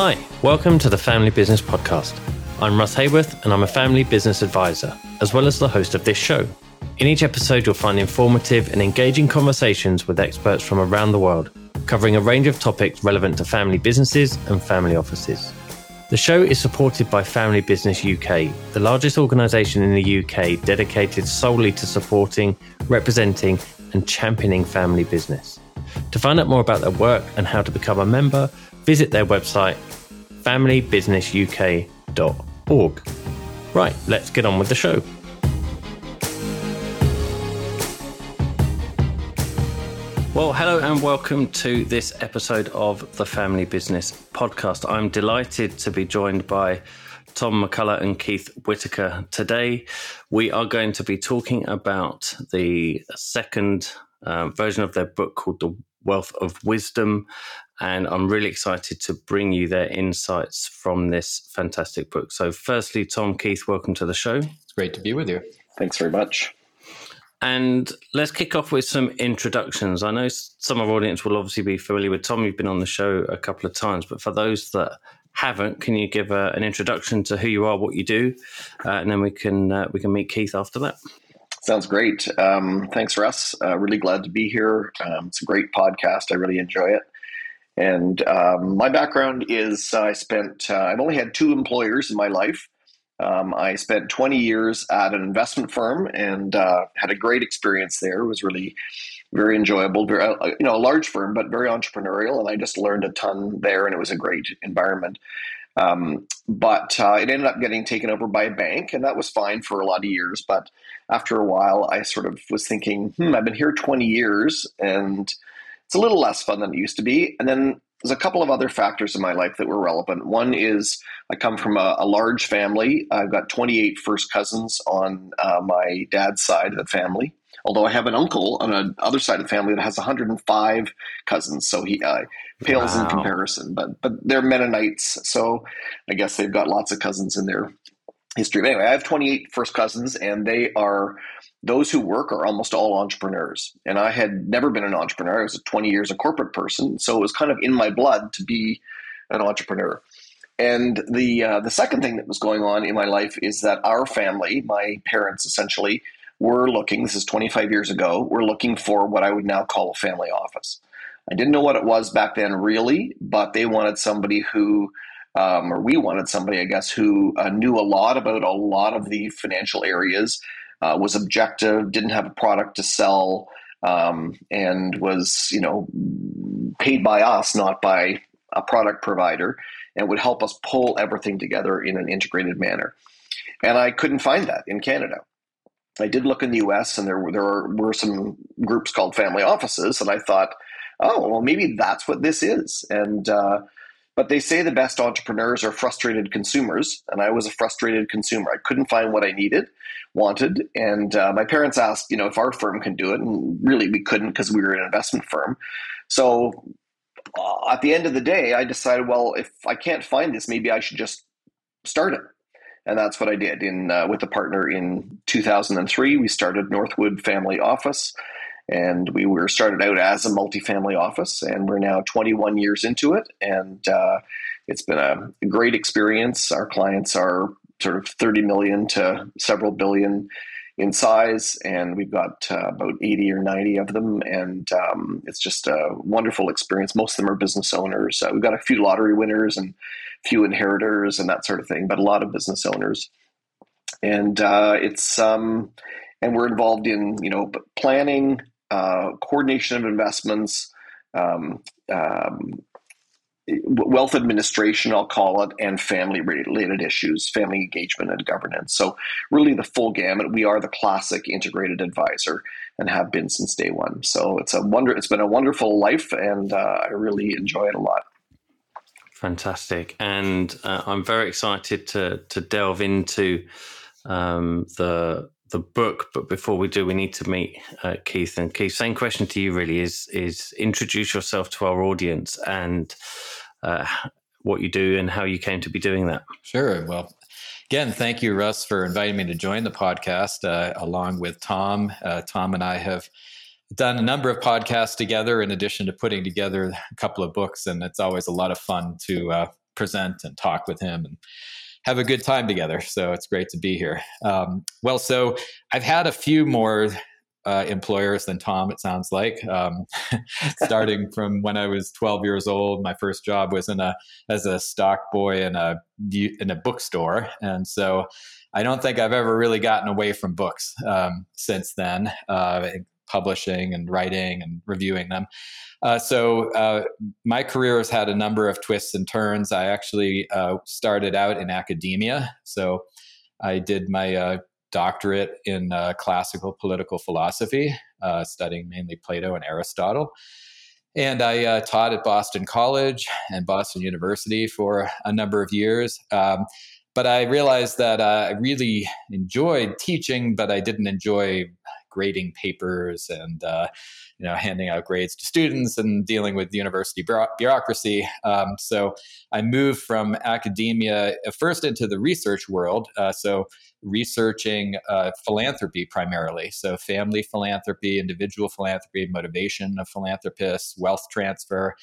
Hi, welcome to the Family Business Podcast. I'm Russ Haworth, and I'm a family business advisor, as well as the host of this show. In each episode, you'll find informative and engaging conversations with experts from around the world, covering a range of topics relevant to family businesses and family offices. The show is supported by Family Business UK, the largest organisation in the UK dedicated solely to supporting, representing, and championing family business. To find out more about their work and how to become a member, visit their website familybusinessuk.org. Right, let's get on with the show. Well, hello and welcome to this episode of the Family Business Podcast. I'm delighted to be joined by Tom McCullough and Keith Whitaker. Today, we are going to be talking about the second uh, version of their book called The Wealth of Wisdom and I'm really excited to bring you their insights from this fantastic book. So, firstly, Tom Keith, welcome to the show. It's great to be with you. Thanks very much. And let's kick off with some introductions. I know some of our audience will obviously be familiar with Tom. You've been on the show a couple of times, but for those that haven't, can you give a, an introduction to who you are, what you do, uh, and then we can uh, we can meet Keith after that. Sounds great. Um, thanks, Russ. Uh, really glad to be here. Um, it's a great podcast. I really enjoy it. And um, my background is uh, I spent, uh, I've only had two employers in my life. Um, I spent 20 years at an investment firm and uh, had a great experience there. It was really very enjoyable, very, uh, you know, a large firm, but very entrepreneurial. And I just learned a ton there, and it was a great environment. Um, but uh, it ended up getting taken over by a bank, and that was fine for a lot of years. But after a while, I sort of was thinking, hmm, I've been here 20 years, and it's a little less fun than it used to be. And then there's a couple of other factors in my life that were relevant. One is I come from a, a large family. I've got 28 first cousins on uh, my dad's side of the family. Although I have an uncle on the other side of the family that has 105 cousins, so he uh, pales wow. in comparison. But but they're Mennonites, so I guess they've got lots of cousins in their history. But anyway, I have 28 first cousins, and they are those who work are almost all entrepreneurs. And I had never been an entrepreneur. I was 20 years a corporate person. So it was kind of in my blood to be an entrepreneur. And the uh, the second thing that was going on in my life is that our family, my parents essentially, were looking, this is 25 years ago, were looking for what I would now call a family office. I didn't know what it was back then really, but they wanted somebody who um, or we wanted somebody, I guess, who uh, knew a lot about a lot of the financial areas uh, was objective, didn't have a product to sell, um, and was you know paid by us, not by a product provider, and would help us pull everything together in an integrated manner. And I couldn't find that in Canada. I did look in the U.S. and there were, there were some groups called family offices, and I thought, oh well, maybe that's what this is. And uh, but they say the best entrepreneurs are frustrated consumers, and I was a frustrated consumer. I couldn't find what I needed, wanted, and uh, my parents asked, you know, if our firm can do it, and really we couldn't because we were an investment firm. So uh, at the end of the day, I decided, well, if I can't find this, maybe I should just start it, and that's what I did. In uh, with a partner in 2003, we started Northwood Family Office and we were started out as a multifamily office, and we're now 21 years into it, and uh, it's been a great experience. Our clients are sort of 30 million to several billion in size, and we've got uh, about 80 or 90 of them, and um, it's just a wonderful experience. Most of them are business owners. Uh, we've got a few lottery winners and few inheritors and that sort of thing, but a lot of business owners, and uh, it's um, and we're involved in you know planning uh, coordination of investments, um, um, wealth administration, I'll call it, and family related issues, family engagement and governance. So, really, the full gamut. We are the classic integrated advisor and have been since day one. So, it's a wonder. It's been a wonderful life, and uh, I really enjoy it a lot. Fantastic, and uh, I'm very excited to to delve into um, the the book, but before we do, we need to meet uh, Keith. And Keith, same question to you really is is introduce yourself to our audience and uh, what you do and how you came to be doing that. Sure. Well, again, thank you, Russ, for inviting me to join the podcast uh, along with Tom. Uh, Tom and I have done a number of podcasts together in addition to putting together a couple of books, and it's always a lot of fun to uh, present and talk with him and have a good time together. So it's great to be here. Um, well, so I've had a few more uh, employers than Tom, it sounds like. Um, starting from when I was 12 years old, my first job was in a as a stock boy in a in a bookstore, and so I don't think I've ever really gotten away from books um, since then. Uh, publishing and writing and reviewing them. Uh, so uh, my career has had a number of twists and turns. I actually uh, started out in academia. So I did my uh, doctorate in uh, classical political philosophy, uh, studying mainly Plato and Aristotle. And I taught at Boston College and Boston University for a number of years. Um, but I realized that I really enjoyed teaching, but I didn't enjoy grading papers and uh, you know handing out grades to students and dealing with university bureaucracy. Um, so I moved from academia uh, first into the research world. Uh, so researching uh, philanthropy primarily. So family philanthropy, individual philanthropy, motivation of philanthropists, wealth transfer,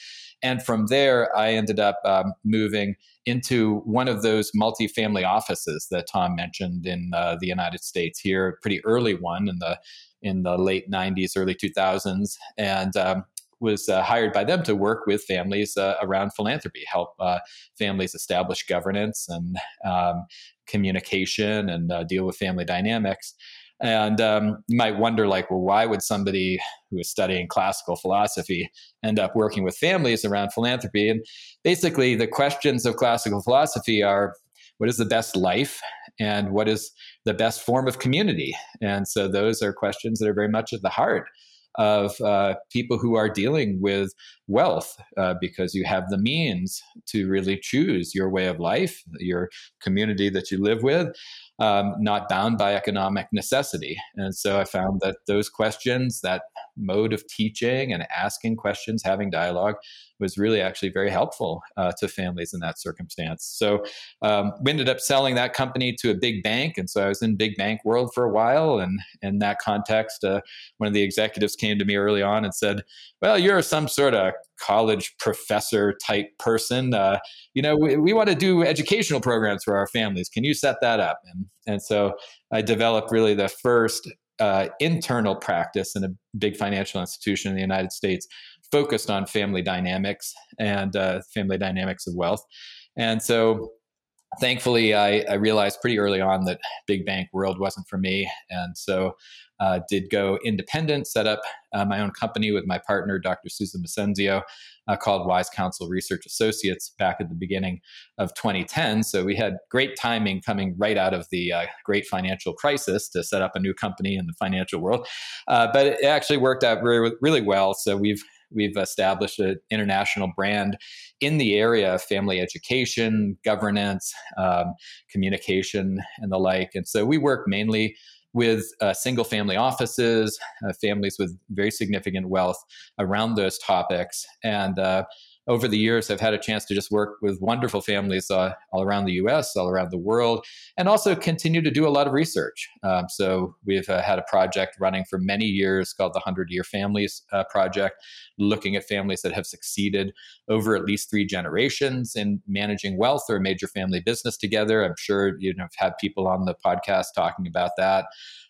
and from there I ended up um, moving into one of those multifamily offices that Tom mentioned in uh, the United States here, pretty early one in the in the late 90s, early 2000s, and um, was uh, hired by them to work with families uh, around philanthropy, help uh, families establish governance and um, communication and uh, deal with family dynamics. And um, you might wonder, like, well, why would somebody who is studying classical philosophy end up working with families around philanthropy? And basically, the questions of classical philosophy are what is the best life and what is the best form of community? And so, those are questions that are very much at the heart of uh, people who are dealing with wealth uh, because you have the means to really choose your way of life, your community that you live with um, not bound by economic necessity. And so I found that those questions, that mode of teaching and asking questions, having dialogue, was really actually very helpful uh, to families in that circumstance. So um, we ended up selling that company to a big bank, and so I was in big bank world for a while. And in that context, uh, one of the executives came to me early on and said, "Well, you're some sort of college professor type person. Uh, you know, we, we want to do educational programs for our families. Can you set that up?" And and so I developed really the first uh, internal practice in a big financial institution in the United States focused on family dynamics and uh, family dynamics of wealth. And so thankfully, I, I, realized pretty early on that big bank world wasn't for me. And so uh, did go independent, set up uh, my own company with my partner, Dr. Susan Massenzio, uh, called Wise Counsel Research Associates back at the beginning of 2010. So we had great timing coming right out of the uh, great financial crisis to set up a new company in the financial world. Uh, but it actually worked out really, really well. So we've we've established an international brand in the area of family education, governance, um, communication, and the like. And so we work mainly with uh, single family offices, uh, families with very significant wealth around those topics. And uh, over the years, I've had a chance to just work with wonderful families uh, all around the US, all around the world, and also continue to do a lot of research. Um, so we've uh, had a project running for many years called the 100 Year Families uh, Project, looking at families that have succeeded over at least three generations in managing wealth or a major family business together. I'm sure you know, have had people on the podcast talking about that.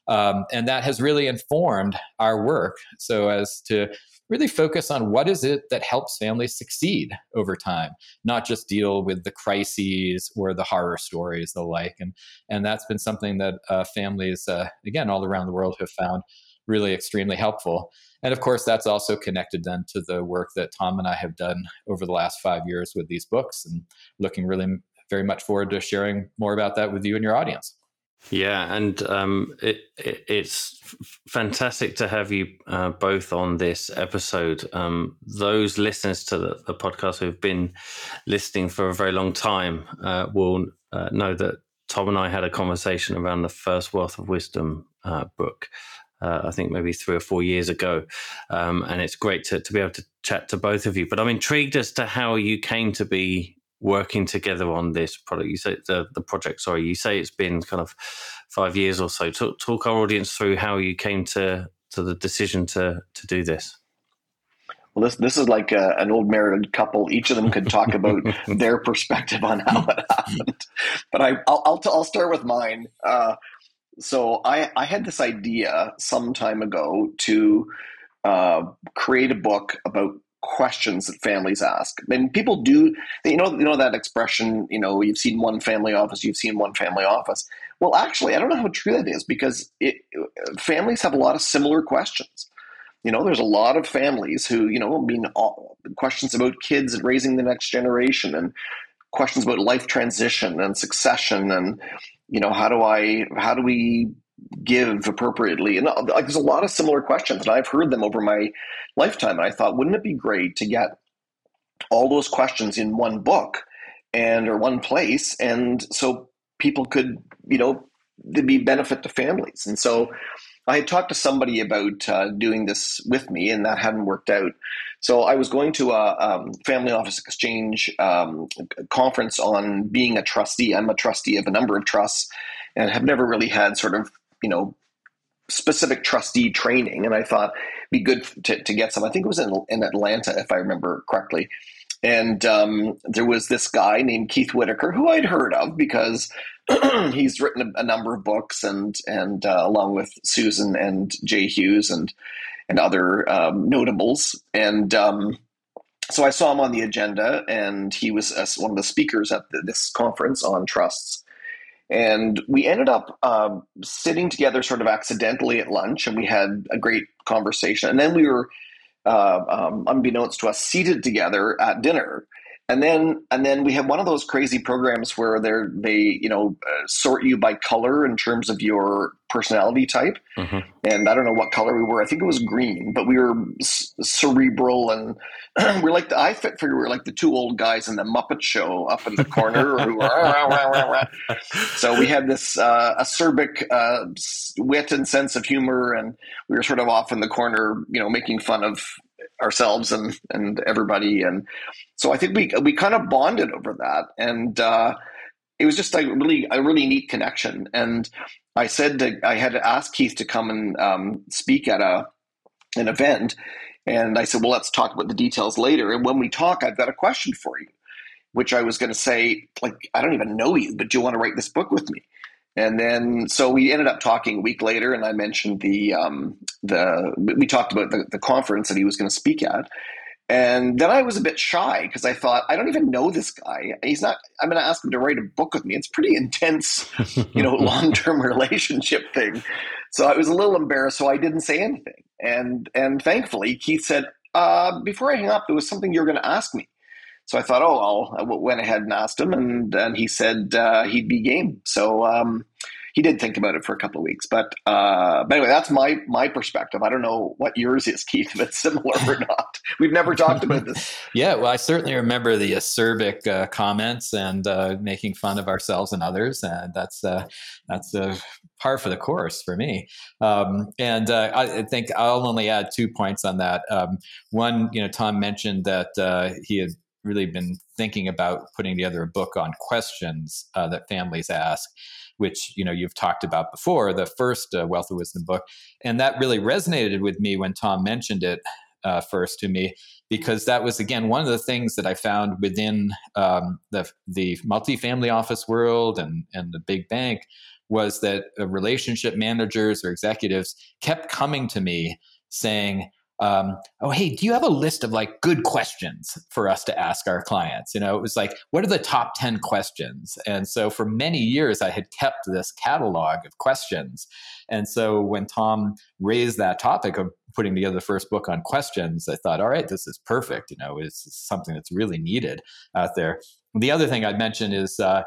Um, and that has really informed our work so as to really focus on what is it that helps families succeed over time, not just deal with the crises or the horror stories, the like. And and that's been something that uh, families, uh, again, all around the world have found really extremely helpful. And of course, that's also connected then to the work that Tom and I have done over the last five years with these books, and looking really very much forward to sharing more about that with you and your audience. Yeah, and um, it, it, it's fantastic to have you uh, both on this episode. Um, those listeners to the, the, podcast who've been listening for a very long time uh, will uh, know that Tom and I had a conversation around the first Wealth of Wisdom uh, book. Uh, I think maybe three or four years ago, um, and it's great to, to be able to chat to both of you. But I'm intrigued as to how you came to be working together on this product? You say the the project. Sorry, you say it's been kind of five years or so. Talk, talk our audience through how you came to to the decision to to do this. well, this this is like a, an old married couple. Each of them could talk about their perspective on how it happened. But I, I'll I'll, I'll start with mine. Uh, so I I had this idea some time ago to uh, create a book about questions that families ask. And people do, you know, you know that expression. You know, you've seen one family office, you've seen one family office. Well, actually, I don't know how true that is because it, families have a lot of similar questions. You know, there's a lot of families who, you know, I mean, all, questions about kids and raising the next generation, and questions about life transition and succession, and you know, how do I, how do we give appropriately? And like, there's a lot of similar questions, and I've heard them over my lifetime. And I thought, wouldn't it be great to get all those questions in one book and or one place, and so people could, you know, there'd be benefit to families. And so I had talked to somebody about uh, doing this with me, and that hadn't worked out. So I was going to a um, family office exchange um, conference on being a trustee. I'm a trustee of a number of trusts, and have never really had sort of you know specific trustee training. And I thought it'd be good to, to get some. I think it was in, in Atlanta, if I remember correctly. And um, there was this guy named Keith Whitaker who I'd heard of because he's written a, a, number of books and and uh, along with Susan and Jay Hughes and and other um, notables and um, so I saw him on the agenda and he was uh, one of the speakers at the, this conference on trusts and we ended up um, sitting together sort of accidentally at lunch and we had a great conversation. And then we were uh, um, unbeknownst to us seated together at dinner and then and then we have one of those crazy programs where they're they you know uh, sort you by color in terms of your personality type. Mm-hmm. and i don't know what color we were. I think it was green but we were c- cerebral and we're like the i fit figure we we're like the two old guys in the muppet show up in the corner who were so we had this uh, acerbic uh, wit and sense of humor and we were sort of off in the corner you know making fun of ourselves and and everybody. And so I think we we kind of bonded over that. And uh, it was just like really a really neat connection. And I said I had to ask Keith to come and um, speak at a an event. And I said well let's talk about the details later. And when we talk I've got a question for you which I was going to say like I don't even know you but do you want to write this book with me and then, so we ended up talking a week later, and I mentioned the um, the we talked about the, the conference that he was going to speak at, and then I was a bit shy because I thought I don't even know this guy. He's not. I'm going to ask him to write a book with me. It's pretty intense, you know, long term relationship thing. So I was a little embarrassed, so I didn't say anything. And and thankfully, Keith said, uh, "Before I hang up, there was something you were going to ask me." So I thought, oh, I'll, I went ahead and asked him, and, and he said uh, he'd be game. So um, he did think about it for a couple of weeks. But, uh, but anyway, that's my my perspective. I don't know what yours is, Keith, if it's similar or not. We've never talked about this. yeah, well, I certainly remember the acerbic uh, comments and uh, making fun of ourselves and others, and that's uh, that's a par for the course for me. Um, and uh, I think I'll only add two points on that. Um, one, you know, Tom mentioned that he had really been thinking about putting together a book on questions uh, that families ask which you know you've talked about before the first uh, wealth of wisdom book. And that really resonated with me when tom mentioned it uh, first to me because that was again one of the things that I found within um, the the multifamily office world and and the big bank was that uh, relationship managers or executives kept coming to me saying, um, oh hey do you have a list of like good questions for us to ask our clients? You know it was like what are the top 10 questions? And so for many years i had kept this catalog of questions. And so when tom raised that topic of putting together the first book on questions i thought all right this is perfect you know it's something that's really needed out there. The other thing i'd mention is uh,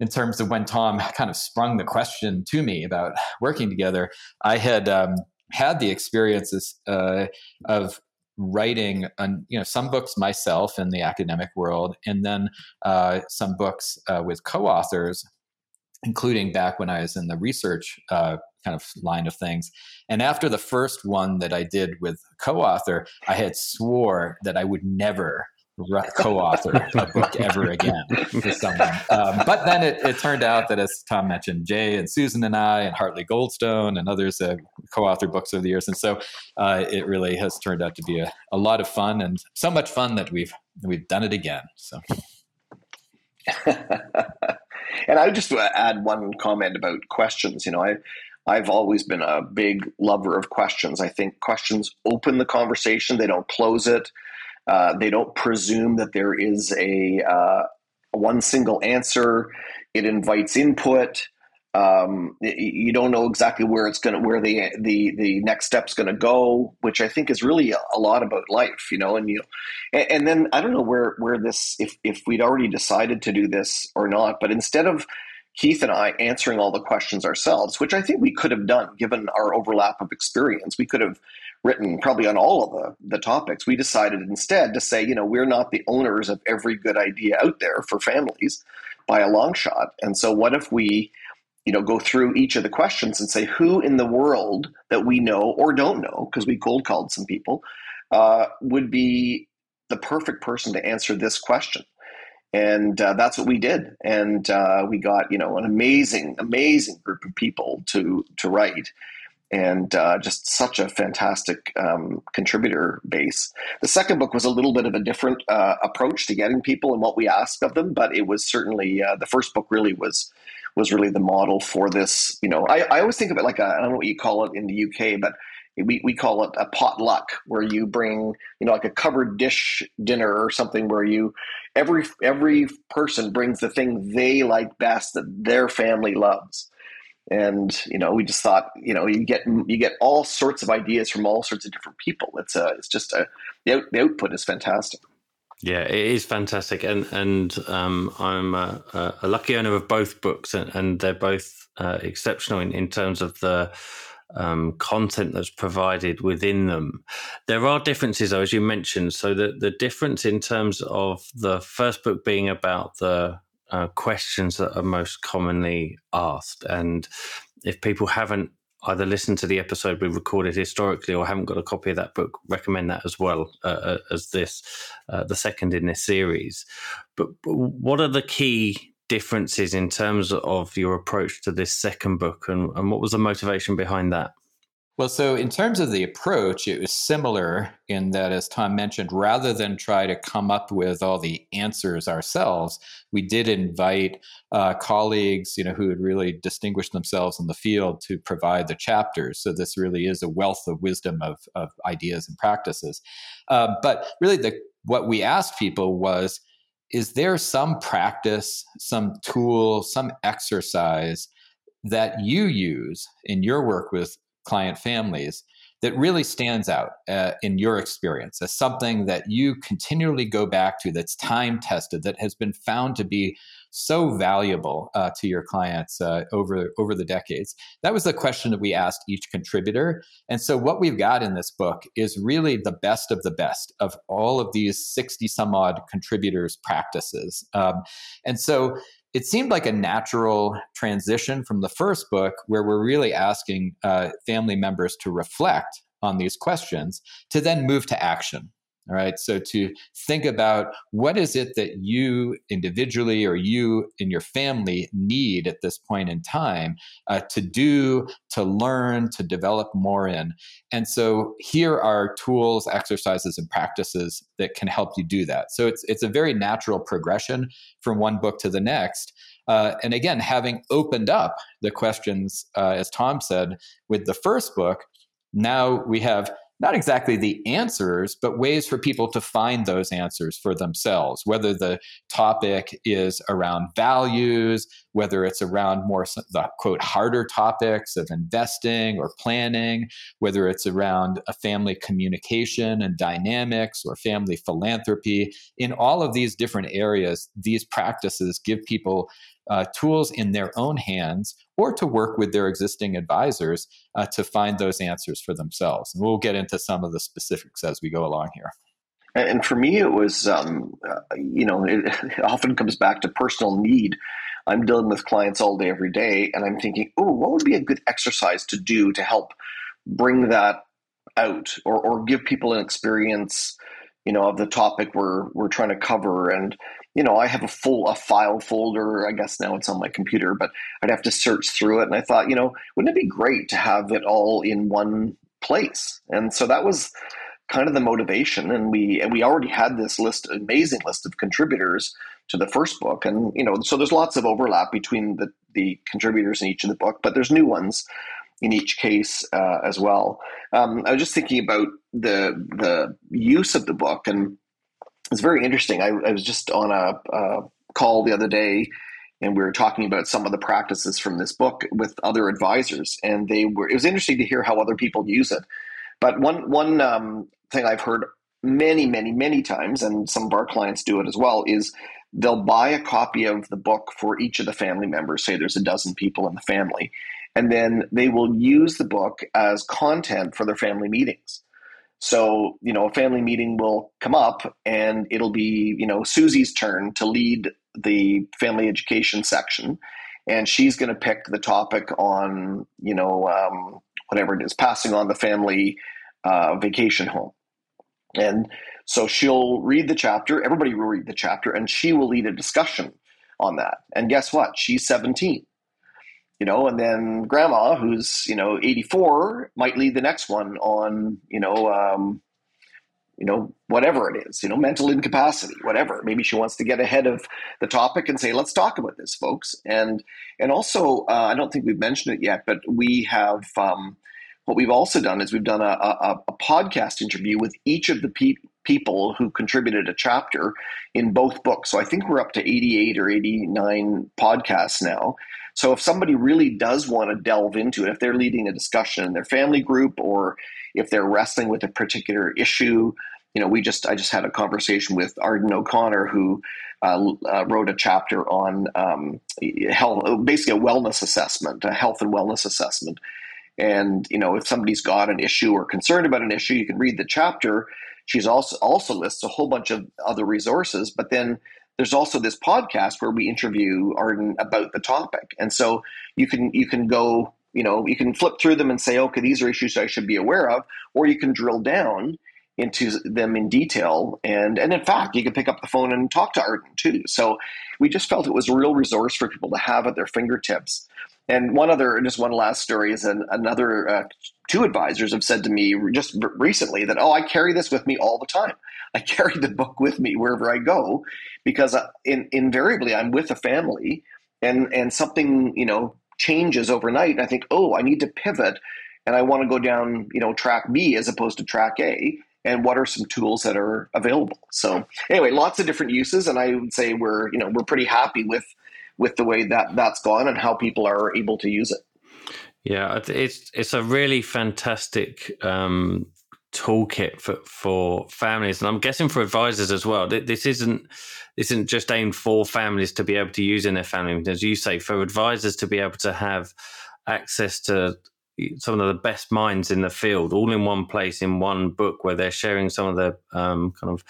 in terms of when tom kind of sprung the question to me about working together i had um, had the experiences uh, of writing on, you know some books myself in the academic world and then uh, some books uh, with co-authors including back when i was in the research uh, kind of line of things. And after the first one that i did with co-author i had swore that i would never co-author a book ever again for someone. Um, but then it, it, turned out that, as Tom mentioned, Jay and Susan and I and Hartley Goldstone and others uh, co-author books over the years, and so uh, it really has turned out to be a, a lot of fun and so much fun that we've we've done it again. So. and I would just add one comment about questions. You know, I I've always been a big lover of questions. I think questions open the conversation; they don't close it. Uh, they don't presume that there is a uh, one single answer. It invites input. Um, you don't know exactly where it's going to, where the the the next step's going to go, which I think is really a, lot about life, you know. And you, and, and then I don't know where where this if if we'd already decided to do this or not, but instead of Keith and I answering all the questions ourselves, which I think we could have done given our overlap of experience, we could have written probably on all of the, the topics. We decided instead to say, you know, we're not the owners of every good idea out there for families by a long shot. And so what if we, you know, go through each of the questions and say who in the world that we know or don't know, because we cold called some people, uh, would be the perfect person to answer this question. And uh, that's what we did, and uh, we got you know an amazing, amazing group of people to to write and uh, just such a fantastic um, contributor base. The second book was a little bit of a different uh, approach to getting people and what we asked of them, but it was certainly uh, the first book really was was really the model for this. You know, I, I always think of it like I don't know what you call it in the UK, but we, we call it a potluck where you bring you know like a covered dish dinner or something where you every every person brings the thing they like best that their family loves and you know we just thought you know you get you get all sorts of ideas from all sorts of different people it's a it's just a the, out, the output is fantastic yeah it is fantastic and and um, i'm a, a, lucky owner of both books and, and they're both uh, exceptional in, in terms of the um, content that's provided within them. There are differences, though, as you mentioned. So the the difference in terms of the first book being about the uh, questions that are most commonly asked. And if people haven't either listened to the episode we recorded historically or haven't got a copy of that book, recommend that as well uh, uh as this, uh, the second in this series. But, but, what are the key differences in terms of your approach to this second book, and, and what was the motivation behind that? Well, so in terms of the approach, it was similar in that, as Tom mentioned, rather than try to come up with all the answers ourselves, we did invite uh, colleagues, you know, who had really distinguished themselves in the field to provide the chapters. So this really is a wealth of wisdom of, of ideas and practices. Uh, but really, the what we asked people was, is there some practice, some tool, some exercise that you use in your work with client families that really stands out uh, in your experience as something that you continually go back to that's time tested that has been found to be so valuable uh, to your clients uh, over over the decades? That was the question that we asked each contributor. And so what we've got in this book is really the best of the best of all of these 60 some odd contributors practices. Um, and so it seemed like a natural transition from the first book, where we're really asking uh, family members to reflect on these questions, to then move to action. All right. So to think about what is it that you individually or you and your family need at this point in time uh, to do, to learn, to develop more in. And so here are tools, exercises, and practices that can help you do that. So it's it's a very natural progression from one book to the next. Uh, and again, having opened up the questions, uh, as Tom said, with the first book, now we have not exactly the answers, but ways for people to find those answers for themselves, whether the topic is around values, whether it's around more the quote harder topics of investing or planning, whether it's around a family communication and dynamics or family philanthropy. In all of these different areas, these practices give people uh, tools in their own hands or to work with their existing advisors uh, to find those answers for themselves. And we'll get into some of the specifics as we go along here. And for me, it was, um, uh, you know, it, it, often comes back to personal need. I'm dealing with clients all day, every day, and I'm thinking, oh, what would be a good exercise to do to help bring that out or, or give people an experience, you know, of the topic we're, we're trying to cover. And you know, I have a full a file folder. I guess now it's on my computer, but I'd have to search through it. And I thought, you know, wouldn't it be great to have it all in one place? And so that was kind of the motivation. And we and we already had this list, amazing list of contributors to the first book, and you know, so there's lots of overlap between the the contributors in each of the book, but there's new ones in each case uh, as well. Um, I was just thinking about the the use of the book and it's very interesting. I, I was just on a, call the other day, and we were talking about some of the practices from this book with other advisors, and they were. It was interesting to hear how other people use it. But one one um, thing I've heard many, many, many times, and some of our clients do it as well, is they'll buy a copy of the book for each of the family members. Say there's a dozen people in the family, and then they will use the book as content for their family meetings. So, you know, a family meeting will come up and it'll be, you know, Susie's turn to lead the family education section. And she's going to pick the topic on, you know, um, whatever it is, passing on the family uh, vacation home. And so she'll read the chapter, everybody will read the chapter, and she will lead a discussion on that. And guess what? She's 17 you know, and then grandma, who's you know 84, might lead the next one on you know, um, you know, whatever it is, you know, mental incapacity, whatever. Maybe she wants to get ahead of the topic and say, let's talk about this, folks. And and also, uh, I don't think we've mentioned it yet, but we have. Um, what we've also done is we've done a, a, a podcast interview with each of the pe- people who contributed a chapter in both books. So I think we're up to 88 or 89 podcasts now. So if somebody really does want to delve into it, if they're leading a discussion in their family group or if they're wrestling with a particular issue, you know, we just I just had a conversation with Arden O'Connor who uh, uh, wrote a chapter on um, health, basically a wellness assessment, a health and wellness assessment. And you know, if somebody's got an issue or concerned about an issue, you can read the chapter. She's also also lists a whole bunch of other resources, but then there's also this podcast where we interview Arden about the topic. And so you can you can go, you know, you can flip through them and say, okay, these are issues I should be aware of, or you can drill down into them in detail. And and in fact, you can pick up the phone and talk to Arden too. So we just felt it was a real resource for people to have at their fingertips. And one other, just one last story is an, another uh, two advisors have said to me just recently that, oh, I carry this with me all the time. I carry the book with me wherever I go because uh, in, invariably I'm with a family and, and something, you know, changes overnight. And I think, oh, I need to pivot and I want to go down, you know, track B as opposed to track A. And what are some tools that are available? So anyway, lots of different uses. And I would say we're, you know, we're pretty happy with, with the way that that's gone and how people are able to use it. Yeah, it's it's a really fantastic um, toolkit for for families, and I'm guessing for advisors as well. This isn't this isn't just aimed for families to be able to use in their family, as you say, for advisors to be able to have access to some of the best minds in the field all in one place in one book where they're sharing some of the um, kind of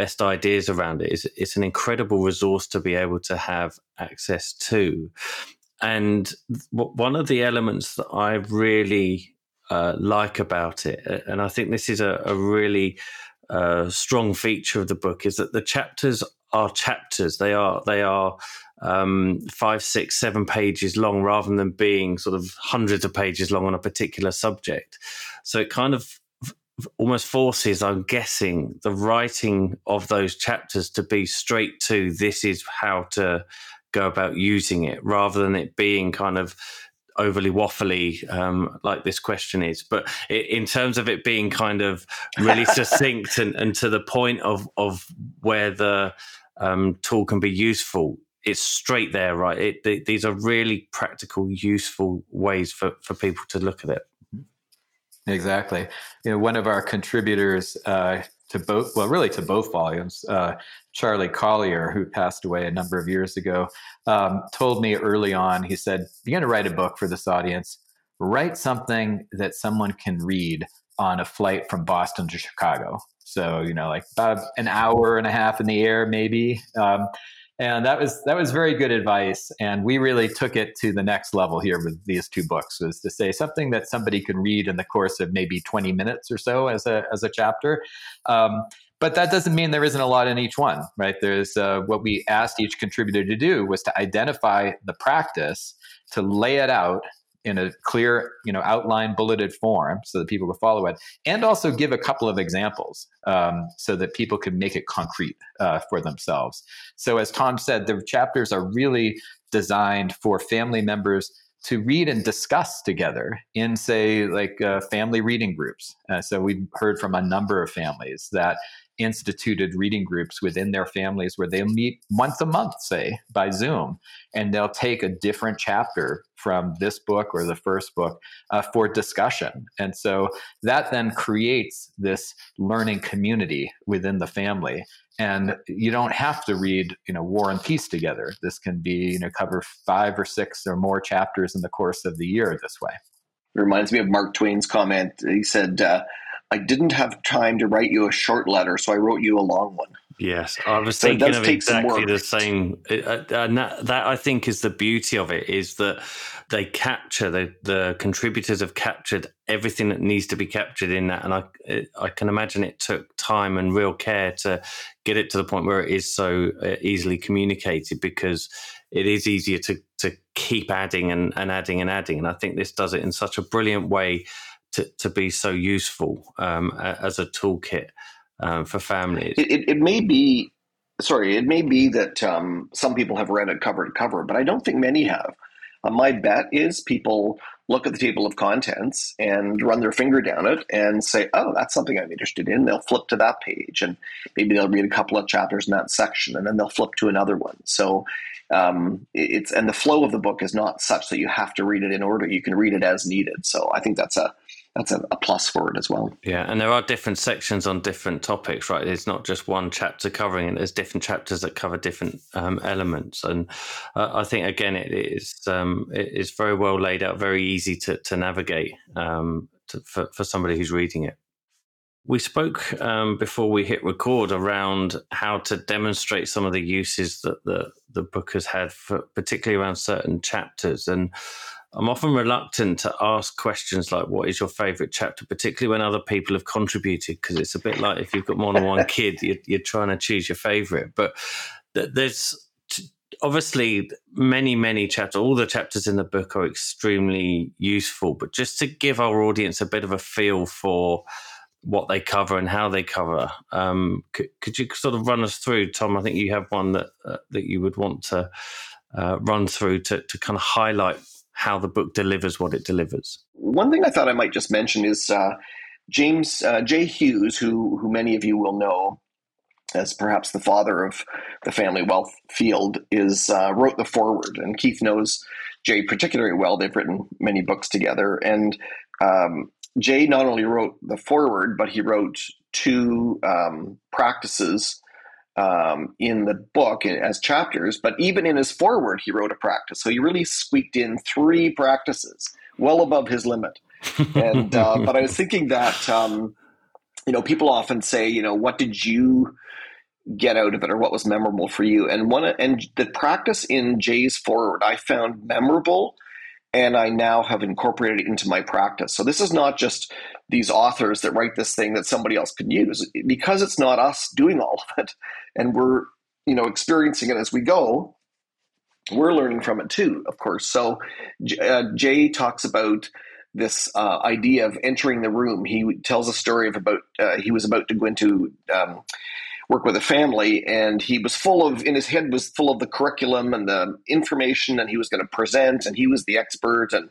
best ideas around it. It's, it's an incredible resource to be able to have access to. And one of the elements that I really uh, like about it. And I think this is a, a really uh, strong feature of the book is that the chapters are chapters. They are they are um, five, six, seven pages long, rather than being sort of hundreds of pages long on a particular subject. So it kind of almost forces, I'm guessing, the writing of those chapters to be straight to this is how to go about using it, rather than it being kind of overly waffly um, like this question is, but it, in terms of it being kind of really succinct and, and, to the point of of where the um, tool can be useful, it's straight there, right? It, these are really practical, useful ways for for people to look at it. Exactly. You know, one of our contributors uh, to both, well, really to both volumes, uh, Charlie Collier, who passed away a number of years ago, um, told me early on, he said, You're going to write a book for this audience. Write something that someone can read on a flight from Boston to Chicago. So, you know, like about an hour and a half in the air, maybe. Um, and that was that was very good advice. And we really took it to the next level here with these two books was to say something that somebody can read in the course of maybe 20 minutes or so as a as a chapter. Um, but that doesn't mean there isn't a lot in each one right? There's uh, what we asked each contributor to do was to identify the practice to lay it out in a clear, you know, outline bulleted form so that people can follow it, and also give a couple of examples um, so that people can make it concrete uh, for themselves. So, as Tom said, the chapters are really designed for family members to read and discuss together in, say, like uh, family reading groups. Uh, so, we've heard from a number of families that instituted reading groups within their families where they'll meet once a month, say, by Zoom, and they'll take a different chapter from this book or the first book uh, for discussion. And so that then creates this learning community within the family. And you don't have to read, you know, War and Peace together. This can be, you know, cover five or six or more chapters in the course of the year this way. It reminds me of Mark Twain's comment. He said, uh, I didn't have time to write you a short letter, so I wrote you a long one. Yes, I was so thinking of exactly the same. Uh, and that, that I think is the beauty of it is that they capture the the contributors have captured everything that needs to be captured in that, and I I can imagine it took time and real care to get it to the point where it is so uh, easily communicated because it is easier to to keep adding and, and adding and adding, and I think this does it in such a brilliant way to, to be so useful um, as a toolkit um, for families? It, it, it, may be, sorry, it may be that um, some people have read it cover to cover, but I don't think many have. Uh, my bet is people look at the table of contents and run their finger down it and say, oh, that's something I'm interested in. They'll flip to that page and maybe they'll read a couple of chapters in that section and then they'll flip to another one. So um, it's, and the flow of the book is not such that you have to read it in order. You can read it as needed. So I think that's a, that's a, a, plus for it as well. Yeah, and there are different sections on different topics, right? It's not just one chapter covering it. There's different chapters that cover different um, elements, and uh, I think again, it is um, it is very well laid out, very easy to to navigate um, to, for for somebody who's reading it. We spoke um, before we hit record around how to demonstrate some of the uses that the the book has had, for, particularly around certain chapters and. I'm often reluctant to ask questions like, "What is your favorite chapter?" Particularly when other people have contributed, because it's a bit like if you've got more than one kid, you're, you're trying to choose your favorite. But there's obviously many, many chapters. All the chapters in the book are extremely useful. But just to give our audience a bit of a feel for what they cover and how they cover, um, could, could, you sort of run us through, Tom? I think you have one that uh, that you would want to uh, run through to to kind of highlight how the book delivers what it delivers. One thing I thought I might just mention is uh, James uh, Jay Hughes, who who many of you will know as perhaps the father of the family wealth field, is uh, wrote the foreword, and Keith knows Jay particularly well. They've written many books together, and um, Jay not only wrote the foreword, but he wrote two um, practices um, in the book as chapters, but even in his foreword, he wrote a practice. So he really squeaked in three practices, well above his limit. And uh, but I was thinking that um, you know people often say, you know, what did you get out of it, or what was memorable for you? And one and the practice in Jay's foreword I found memorable and I now have incorporated it into my practice. So this is not just these authors that write this thing that somebody else could use because it's not us doing all of it and we're you know experiencing it as we go we're learning from it too of course. So uh, jay talks about this uh, idea of entering the room. He tells a story of about uh, he was about to go into um, work with a family and he was full of in his head was full of the curriculum and the information and he was going to present and he was the expert and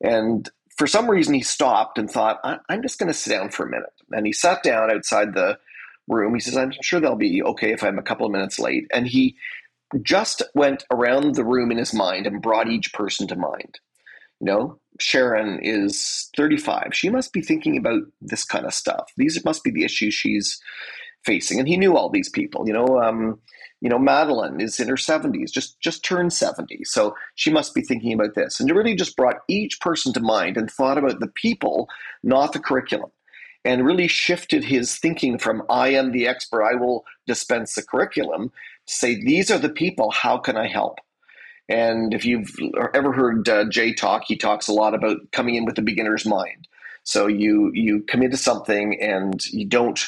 and for some reason he stopped and thought i'm just going to sit down for a minute. And he sat down outside the room. He says i'm sure they'll be okay if i'm a couple of minutes late. And he just went around the room in his mind and brought each person to mind. You know sharon is 35 she must be thinking about this kind of stuff. These must be the issues she's facing, and he knew all these people. You know, um, you know, Madeline is in her seventies, just just turned seventy, so she must be thinking about this, and it really just brought each person to mind and thought about the people, not the curriculum. and really shifted his thinking from I am the expert, I will dispense the curriculum, to say, these are the people, how can I help? And if you've ever heard uh, Jay talk, he talks a lot about coming in with a beginner's mind. So you you come into something and you don't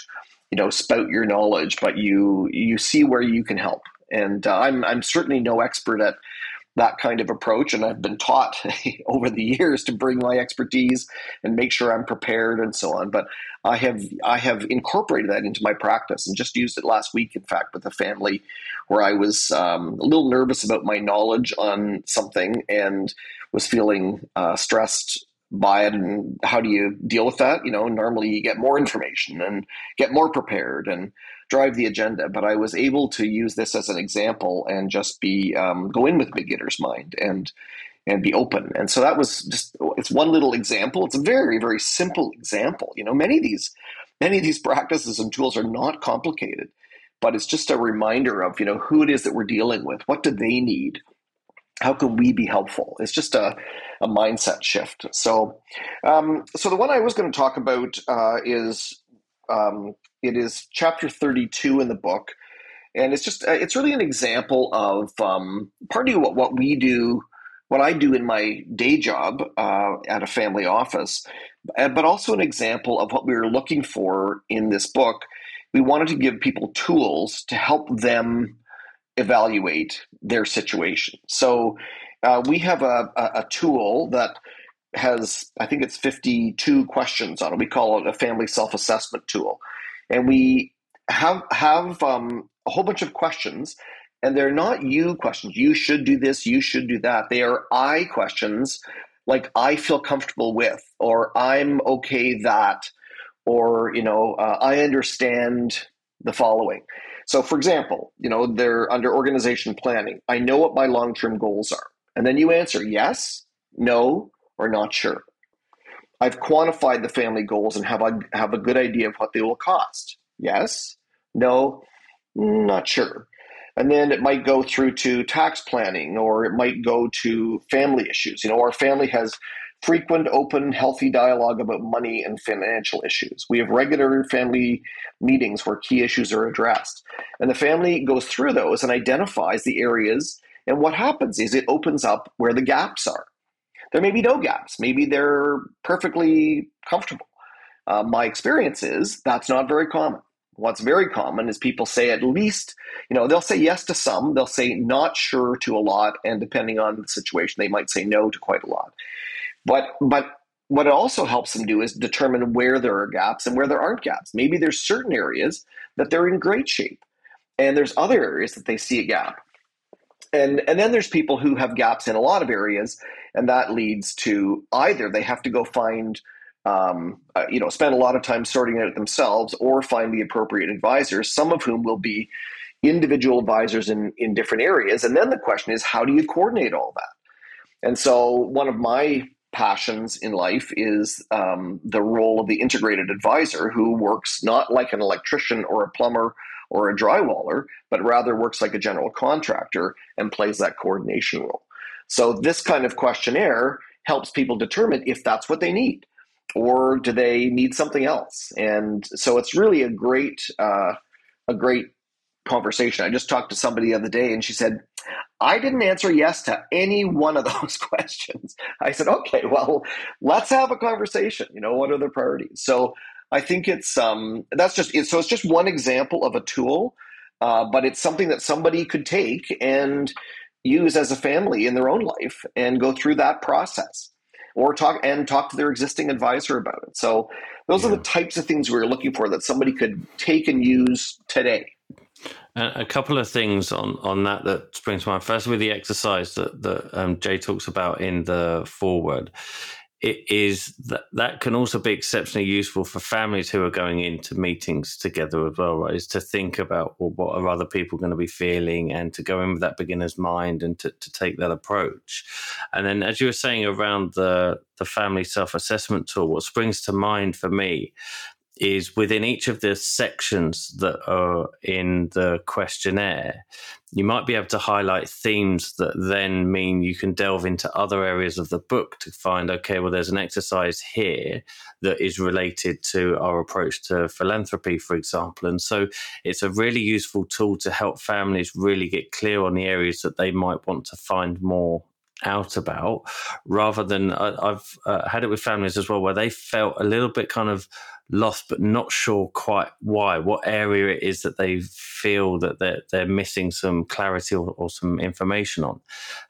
you know spout your knowledge, but you you see where you can help. And uh, I'm I'm certainly no expert at that kind of approach. And I've been taught over the years to bring my expertise and make sure I'm prepared and so on. But I have I have incorporated that into my practice and just used it last week, in fact, with a family where I was um, a little nervous about my knowledge on something and was feeling uh, stressed by it and how do you deal with that you know normally you get more information and get more prepared and drive the agenda. But I was able to use this as an example and just be um, go in with beginner's mind and and be open. And so that was just it's one little example. It's a very very simple example. You know, many of these many of these practices and tools are not complicated, but it's just a reminder of you know who it is that we're dealing with. What do they need? How can we be helpful? It's just a, a mindset shift. So, um, so the one I was going to talk about uh, is um, it is chapter 32 in the book. And it's just, uh, it's really an example of um, partly what, what we do, what I do in my day job uh, at a family office, but also an example of what we were looking for in this book. We wanted to give people tools to help them evaluate their situation. So uh, we have a, a, tool that has, I think it's 52 questions on it. We call it a family self assessment tool and we have have um, a whole bunch of questions and they're not you questions you should do this you should do that they are i questions like i feel comfortable with or i'm okay that or you know uh, i understand the following so for example you know they're under organization planning i know what my long-term goals are and then you answer yes no or not sure I've quantified the family goals and have a, have a good idea of what they will cost. Yes, no, not sure. And then it might go through to tax planning or it might go to family issues. You know, our family has frequent, open, healthy dialogue about money and financial issues. We have regular family meetings where key issues are addressed. And the family goes through those and identifies the areas. And what happens is it opens up where the gaps are there may be no gaps. Maybe they're perfectly comfortable. Uh, my experience is that's not very common. What's very common is people say at least, you know, they'll say yes to some, they'll say not sure to a lot, and depending on the situation, they might say no to quite a lot. But but what it also helps them do is determine where there are gaps and where there aren't gaps. Maybe there's certain areas that they're in great shape, and there's other areas that they see a gap. And and then there's people who have gaps in a lot of areas and that leads to either they have to go find um, uh, you know spend a lot of time sorting it out themselves or find the appropriate advisors some of whom will be individual advisors in in different areas and then the question is how do you coordinate all that and so one of my passions in life is um, the role of the integrated advisor who works not like an electrician or a plumber or a drywaller, but rather works like a general contractor and plays that coordination role. So this kind of questionnaire helps people determine if that's what they need or do they need something else. And so it's really a great uh, a great conversation. I just talked to somebody the other day and she said, I didn't answer yes to any one of those questions. I said, okay, well, let's have a conversation. You know, what are the priorities? So I think it's um, that's just it, so it's just one example of a tool, uh, but it's something that somebody could take and use as a family in their own life and go through that process or talk and talk to their existing advisor about it. So those yeah. are the types of things we are looking for that somebody could take and use today. A couple of things on, on that that springs to mind. First, with the exercise that, that um, Jay talks about in the foreword, it is that that can also be exceptionally useful for families who are going into meetings together as well, right? Is to think about well, what are other people going to be feeling and to go in with that beginner's mind and to, to take that approach. And then, as you were saying around the, the family self assessment tool, what springs to mind for me is within each of the sections that are in the questionnaire, you might be able to highlight themes that then mean you can delve into other areas of the book to find, okay, well, there's an exercise here that is related to our approach to philanthropy, for example. And so it's a really useful tool to help families really get clear on the areas that they might want to find more out about rather than I, have uh, had it with families as well where they felt a little bit kind of lost but not sure quite why. What area it is that they feel that they're, they're missing some clarity or, or some information on.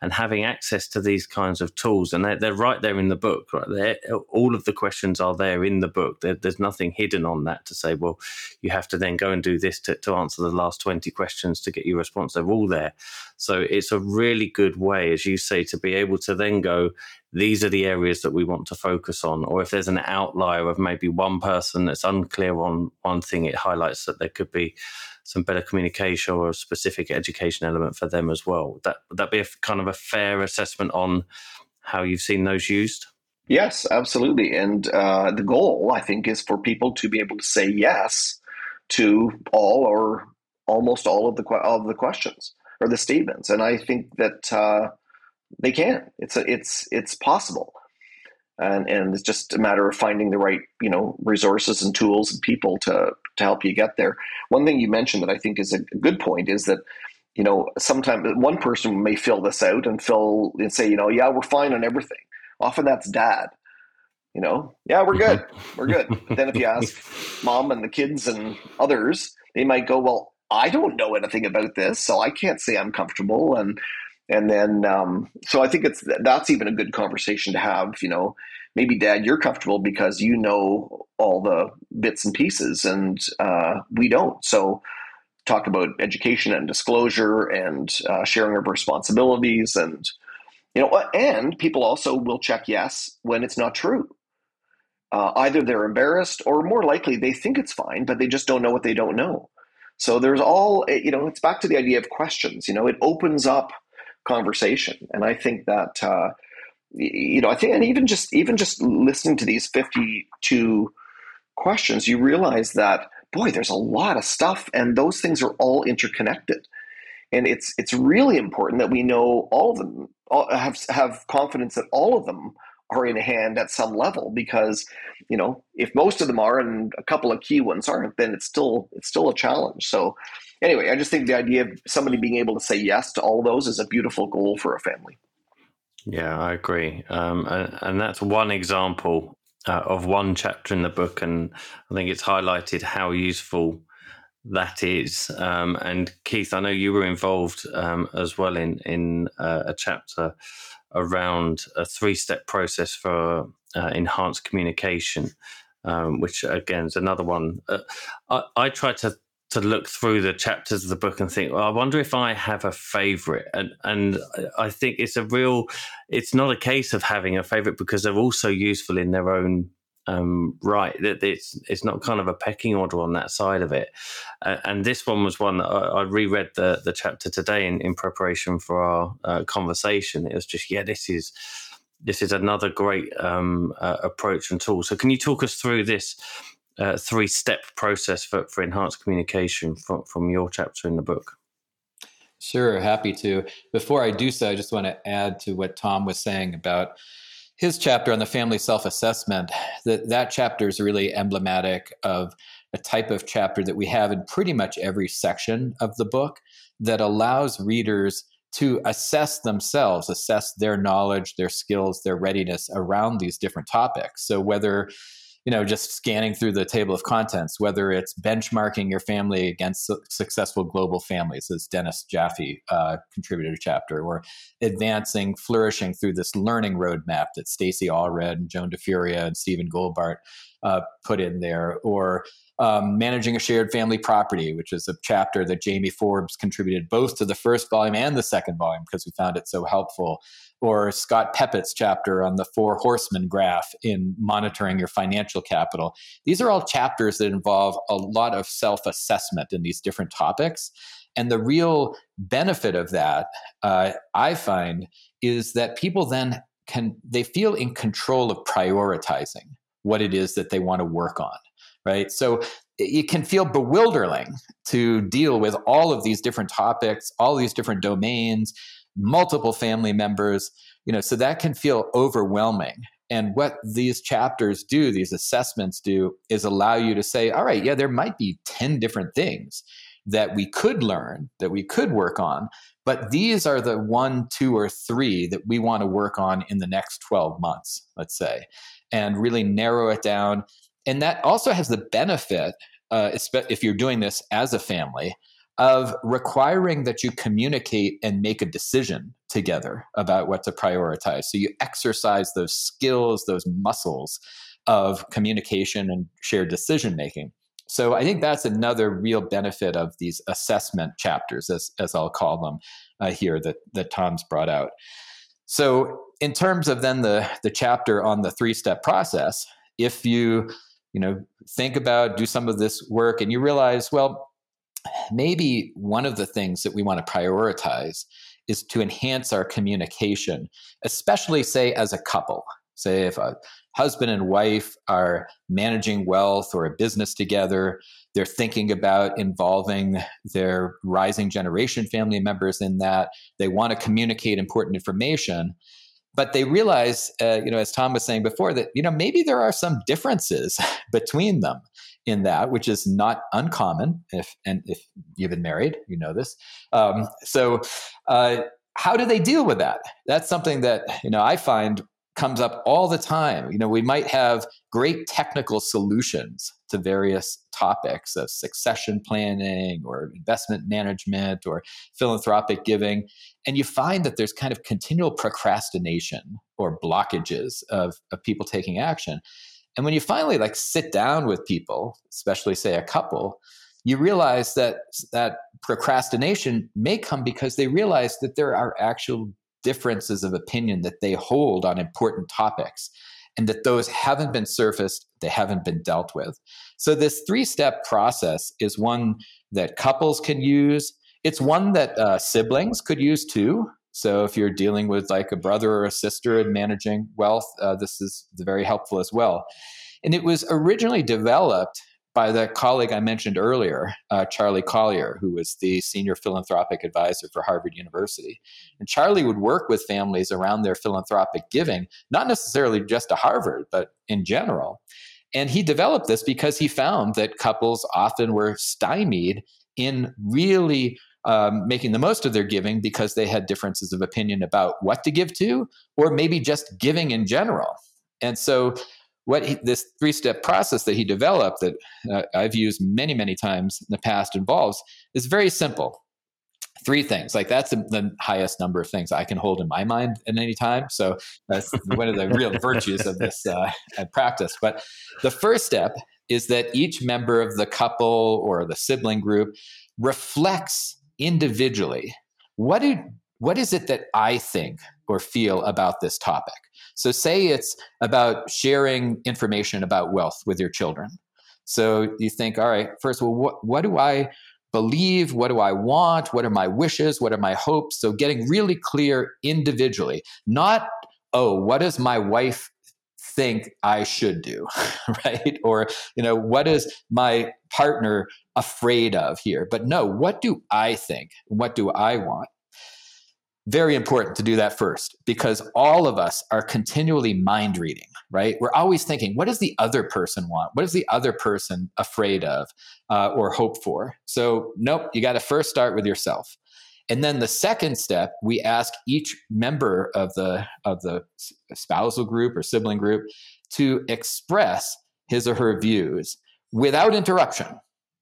And having access to these kinds of tools and they're, they're right there in the book right? All of the questions are there in the book. There, there's nothing hidden on that to say well you have to then go and do this to, to answer the last 20 questions to get your response. They're all there. So it's a really good way as you say to be able to then go these are the areas that we want to focus on. Or if there's an outlier of maybe one person that's unclear on one thing, it highlights that there could be some better communication or a specific education element for them as well. That would that be a kind of a fair assessment on how you've seen those used? Yes, absolutely. And uh, the goal, I think, is for people to be able to say yes to all or almost all of the all of the questions or the statements. And I think that uh, they can. It's a, it's it's possible, and and it's just a matter of finding the right you know resources and tools and people to to help you get there. One thing you mentioned that I think is a good point is that you know sometimes one person may fill this out and fill and say you know yeah we're fine on everything. Often that's dad. You know, yeah, we're good, we're good. But then if you ask mom and the kids and others, they might go, well, I don't know anything about this, so I can't say I'm comfortable. And and then um, so I think it's that's even a good conversation to have. You know, maybe Dad, you're comfortable because you know all the bits and pieces, and uh, we don't. So talk about education and disclosure and uh, sharing of responsibilities, and you know, and people also will check yes when it's not true. Uh, either they're embarrassed or more likely they think it's fine, but they just don't know what they don't know. So there's all, you know, it's back to the idea of questions. You know, it opens up conversation. And I think that uh, you know, I think, and even just even just listening to these fifty-two questions, you realize that boy, there's a lot of stuff, and those things are all interconnected. And it's it's really important that we know all of them, all, have have confidence that all of them are in hand at some level because you know if most of them are and a couple of key ones aren't then it's still it's still a challenge so anyway, I just think the idea of somebody being able to say yes to all those is a beautiful goal for a family. Yeah, I agree. Um, and, and, that's one example uh, of one chapter in the book. And I think it's highlighted how useful that is. Um, and Keith, I know you were involved um, as well in, in uh, a chapter around a three step process for uh, enhanced communication. Um, which again is another one. Uh, I, I try to to look through the chapters of the book and think, well, I wonder if I have a favorite. And and I think it's a real it's not a case of having a favorite because they're also useful in their own um, right. That it's it's not kind of a pecking order on that side of it. Uh, and this one was one that I, I, reread the the chapter today in, in preparation for our uh, conversation. It was just yeah, this is this is another great um, uh, approach and tool. So can you talk us through this uh, three step process for, for enhanced communication from, from your chapter in the book. Sure, happy to. Before I do so, I just want to add to what Tom was saying about his chapter on the family self assessment. That, that chapter is really emblematic of a type of chapter that we have in pretty much every section of the book that allows readers to assess themselves, assess their knowledge, their skills, their readiness around these different topics. So, whether you know just scanning through the table of contents whether it's benchmarking your family against su- successful global families as dennis jaffe uh, contributed a chapter or advancing flourishing through this learning roadmap that stacy allred and joan DiFuria and stephen goldbart uh, put in there or um, managing a shared family property, which is a chapter that Jamie Forbes contributed both to the first volume and the second volume because we found it so helpful or Scott Peppet's chapter on the four horsemen graph in monitoring your financial capital. These are all chapters that involve a lot of self assessment in these different topics. And the real benefit of that, uh, I find, is that people then can they feel in control of prioritizing what it is that they want to work on, right? So it can feel bewildering to deal with all of these different topics, all these different domains, multiple family members, you know, so that can feel overwhelming. And what these chapters do, these assessments do, is allow you to say, all right, yeah, there might be 10 different things that we could learn, that we could work on, but these are the one, two, or three that we want to work on in the next 12 months, let's say, and really narrow it down. And that also has the benefit, uh, if you're doing this as a family, of requiring that you communicate and make a decision together about what to prioritize. So you exercise those skills, those muscles of communication and shared decision making. So I think that's another real benefit of these assessment chapters, as, as I'll call them uh, here, that, that Tom's brought out. So in terms of then the, the chapter on the three step process, if you you know think about do some of this work and you realize well maybe one of the things that we want to prioritize is to enhance our communication, especially, say, as a couple. Say, if a husband and wife are managing wealth or a business together, they're thinking about involving their rising generation family members in that. They want to communicate important information but they realize, uh, you know, as Tom was saying before, that you know maybe there are some differences between them in that, which is not uncommon. If and if you've been married, you know this. Um, so, uh, how do they deal with that? That's something that you know I find comes up all the time. You know, we might have great technical solutions to various topics of succession planning or investment management or philanthropic giving. And you find that there's kind of continual procrastination or blockages of, of people taking action. And when you finally like sit down with people, especially say a couple, you realize that that procrastination may come because they realize that there are actual differences of opinion that they hold on important topics and that those haven't been surfaced, they haven't been dealt with. So, this three step process is one that couples can use. It's one that uh, siblings could use too. So, if you're dealing with like a brother or a sister and managing wealth, uh, this is very helpful as well. And it was originally developed by the colleague I mentioned earlier, uh, Charlie Collier, who was the senior philanthropic advisor for Harvard University. And Charlie would work with families around their philanthropic giving, not necessarily just to Harvard, but in general. And he developed this because he found that couples often were stymied in really um, making the most of their giving because they had differences of opinion about what to give to, or maybe just giving in general. And so what he, this three step process that he developed that uh, I've used many, many times in the past involves is very simple. Three things like that's the, the, highest number of things I can hold in my mind at any time. So that's one of the real virtues of this uh, practice. But the first step is that each member of the couple or the sibling group reflects individually what do what is it that I think or feel about this topic? So, say it's about sharing information about wealth with your children. So, you think, all right, first, well, what, what do I believe? What do I want? What are my wishes? What are my hopes? So, getting really clear individually, not, oh, what does my wife think I should do, right? Or, you know, what is my partner afraid of here? But no, what do I think? What do I want? Very important to do that first because all of us are continually mind reading, right? We're always thinking, what does the other person want? What is the other person afraid of uh, or hope for? So, nope, you got to first start with yourself. And then the second step, we ask each member of the of the spousal group or sibling group to express his or her views without interruption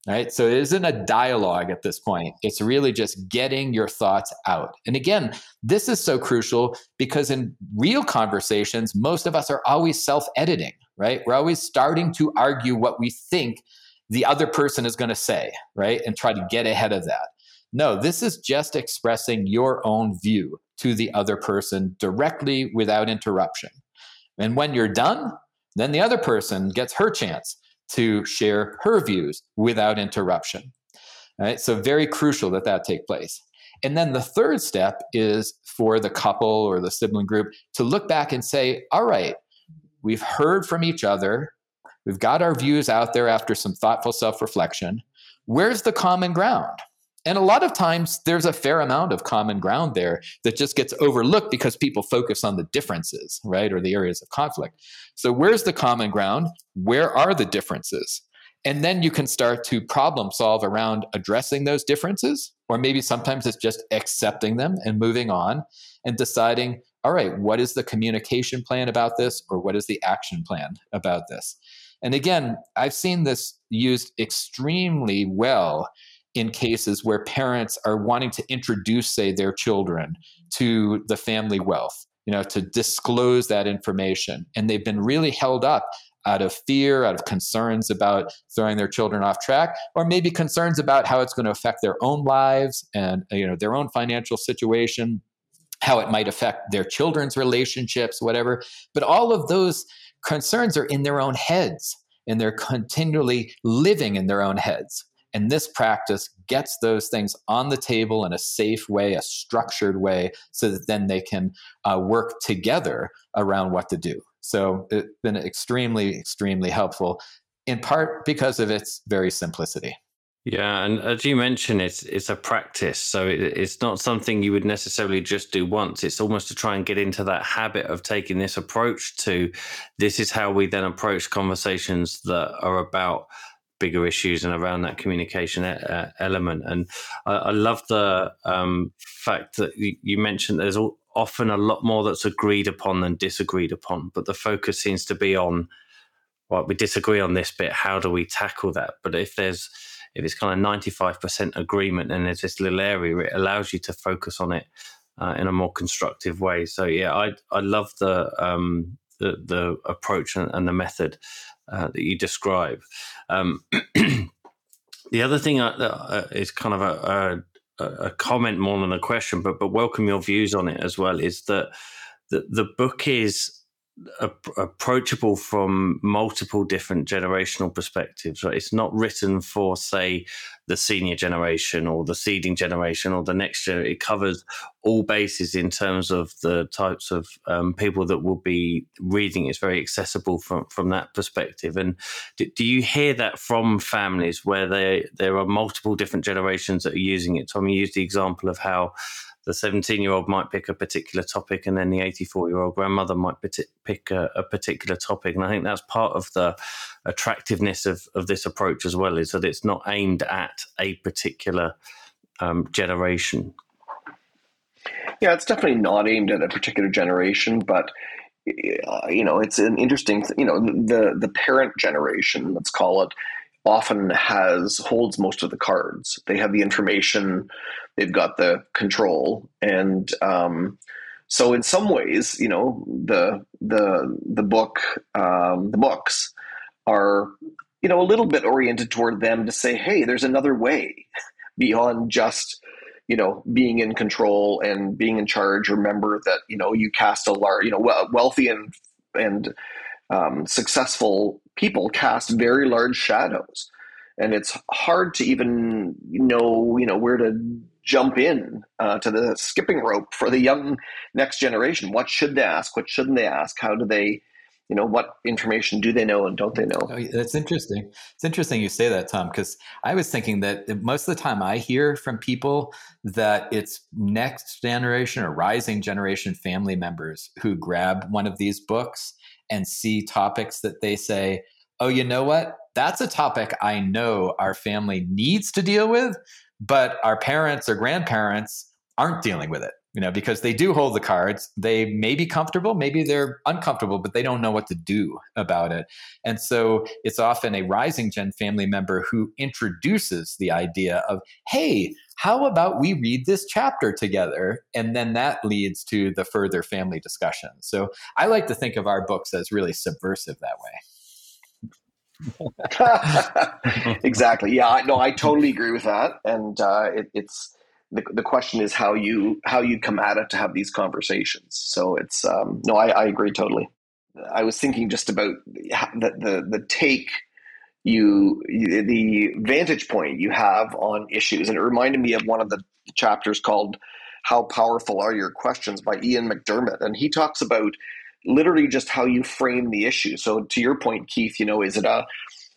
right? So it isn't a dialogue at this point. It's really just getting your thoughts out. And again, this is so crucial because in real conversations, most of us are always self editing, right? We're always starting to argue what we think the other person is going to say, right? And try to get ahead of that. No, this is just expressing your own view to the other person directly without interruption. And when you're done, then the other person gets her chance to share her views without interruption. Right? So, very crucial that that take place. And then the third step is for the couple or the sibling group to look back and say, all right, we've heard from each other, we've got our views out there after some thoughtful self reflection. Where's the common ground? And a lot of times there's a fair amount of common ground there that just gets overlooked because people focus on the differences, right? Or the areas of conflict. So, where's the common ground? Where are the differences? And then you can start to problem solve around addressing those differences. Or maybe sometimes it's just accepting them and moving on and deciding, all right, what is the communication plan about this? Or what is the action plan about this? And again, I've seen this used extremely well in cases where parents are wanting to introduce, say, their children to the family wealth, you know, to disclose that information. And they've been really held up out of fear, out of concerns about throwing their children off track, or maybe concerns about how it's going to affect their own lives and uh, you know their own financial situation, how it might affect their children's relationships, whatever. But all of those concerns are in their own heads and they're continually living in their own heads. And this practice gets those things on the table in a safe way, a structured way, so that then they can uh, work together around what to do. So it's been extremely, extremely helpful, in part because of its very simplicity. Yeah, and as you mentioned, it's it's a practice, so it, it's not something you would necessarily just do once. It's almost to try and get into that habit of taking this approach to. This is how we then approach conversations that are about bigger issues and around that communication uh, element. And I, I love the um, fact that you, you mentioned there's all, often a lot more that's agreed upon than disagreed upon, but the focus seems to be on, well, we disagree on this bit. How do we tackle that? But if there's if it's kind of 95% agreement and there's this little area, it allows you to focus on it uh, in a more constructive way. So yeah, I I love the um, the, the approach and, and the method uh, that you describe. Um, the other thing uh, uh, is kind of a, a, a, comment more than a question, but but welcome your views on it as well. Is that the the book is approachable from multiple different generational perspectives right? It's not written for say the senior generation or the seeding generation or the next generation it covers all bases in terms of the types of um, people that will be reading. It's very accessible from from that perspective. And do, do you hear that from families where they there are multiple different generations that are using it? Tommy used the example of how the 17 year old might pick a particular topic and then the 84 year old grandmother might pick a, a, particular topic and i think that's part of the attractiveness of, of this approach as well is that it's not aimed at a particular um, generation yeah it's definitely not aimed at a particular generation but uh, you know it's an interesting you know the the parent generation let's call it often has holds most of the cards. They have the information, they've got the control, and um, so in some ways, you know, the the the book um, the books are you know a little bit oriented toward them to say, hey, there's another way beyond just you know being in control and being in charge. Remember that you know you cast a large, you know, wealthy and and um, successful people cast very large shadows and it's hard to even know you know where to jump in uh, to the skipping rope for the young next generation. What should they ask? What shouldn't they ask? How do they you know what information do they know and don't they know? Oh, that's interesting. It's interesting you say that tom because i was thinking that most of the time i hear from people that it's next generation or rising generation family members who grab one of these books and see topics that they say oh, you know what? That's a topic I know our family needs to deal with, but our parents or grandparents aren't dealing with it, you know, because they do hold the cards. They may be comfortable, maybe they're uncomfortable, but they don't know what to do about it. And so it's often a rising gen family member who introduces the idea of, hey, how about we read this chapter together? And then that leads to the further family discussion. So I like to think of our books as really subversive that way. exactly. Yeah. No, I totally agree with that. And uh, it, it's the, the question is how you how you come at it to have these conversations. So it's um, no, I, I agree totally. I was thinking just about the the, the take you the vantage point you have on issues, and it reminded me of one of the chapters called "How Powerful Are Your Questions" by Ian McDermott, and he talks about literally just how you frame the issue. So to your point, Keith, you know, is it a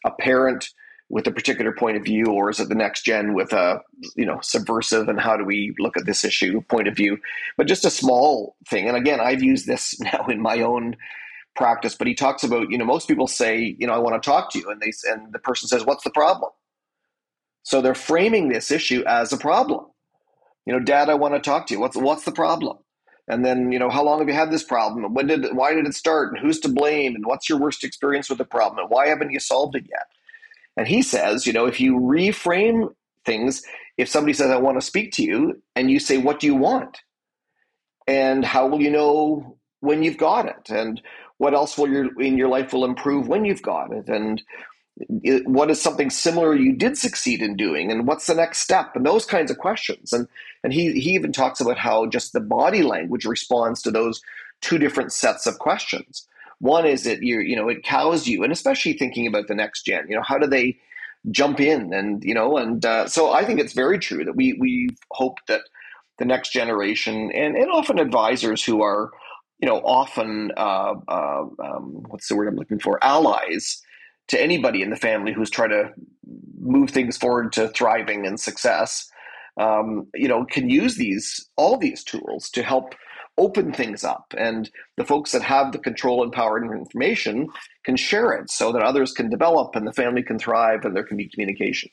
a parent with a particular point of view, or is it the next gen with a you know subversive and how do we look at this issue point of view? But just a small thing, and again, I've used this now in my own practice. But he talks about you know most people say you know I want to talk to you, and they and the person says what's the problem? So they're framing this issue as a problem. You know, Dad, I want to talk to you. What's what's the problem? And then you know how long have you had this problem? When did why did it start? And who's to blame? And what's your worst experience with the problem? And why haven't you solved it yet? And he says, you know, if you reframe things, if somebody says, I want to speak to you, and you say, What do you want? And how will you know when you've got it? And what else will your in your life will improve when you've got it? And what is something similar you did succeed in doing and what's the next step and those kinds of questions and and he he even talks about how just the body language responds to those two different sets of questions one is that you you know it cows you, and especially thinking about the next gen. You know, how do they jump in? And you know, and uh, so I think it's very true that we we hope that the next generation and and often advisors who are you know often uh, uh, um, what's the word I'm looking for allies to anybody in the family who's trying to move things forward to thriving and success. Um, you know, can use these all these tools to help open things up and the folks that have the control and power and information can share it so that others can develop and the family can thrive and there can be communication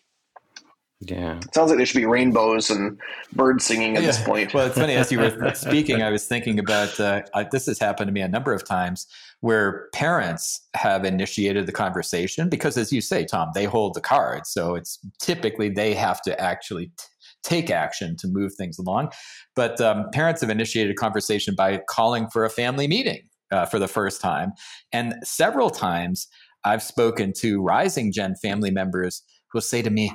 yeah it sounds like there should be rainbows and birds singing at yeah. this point well it's funny as you were speaking i was thinking about uh, I, this has happened to me a number of times where parents have initiated the conversation because as you say tom they hold the cards so it's typically they have to actually t- take action to move things along. But um, parents have initiated a conversation by calling for a family meeting uh, for the first time. And several times I've spoken to rising gen family members who will say to me,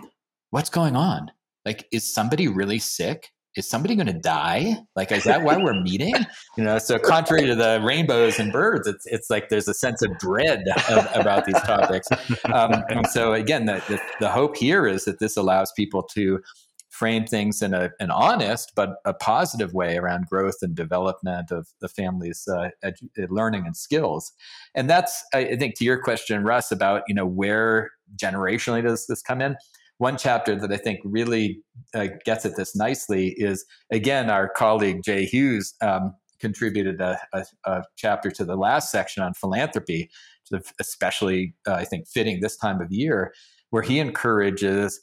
What's going on? Like, is somebody really sick? Is somebody going to die? Like, is that why we're meeting? You know, so contrary to the rainbows and birds, it's it's like there's a sense of dread of, about these topics. Um, and so again, the, the the hope here is that this allows people to frame things in a, an honest but a positive way around growth and development of the family's uh, edu- uh, learning and skills. And that's, I think, to your question, Russ, about you know where generationally does this come in. One chapter that I think really uh, gets at this nicely is again our colleague Jay Hughes um, contributed a, a, a, chapter to the last section on philanthropy, especially uh, I think fitting this time of year, where he encourages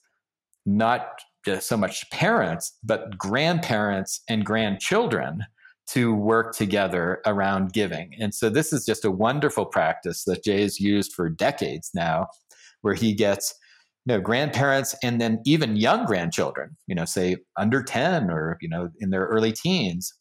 not just so much parents, but grandparents and grandchildren to work together around giving. And so this is just a wonderful practice that Jay has used for decades now, where he gets you know grandparents and then even young grandchildren, you know, say under 10 or you know in their early teens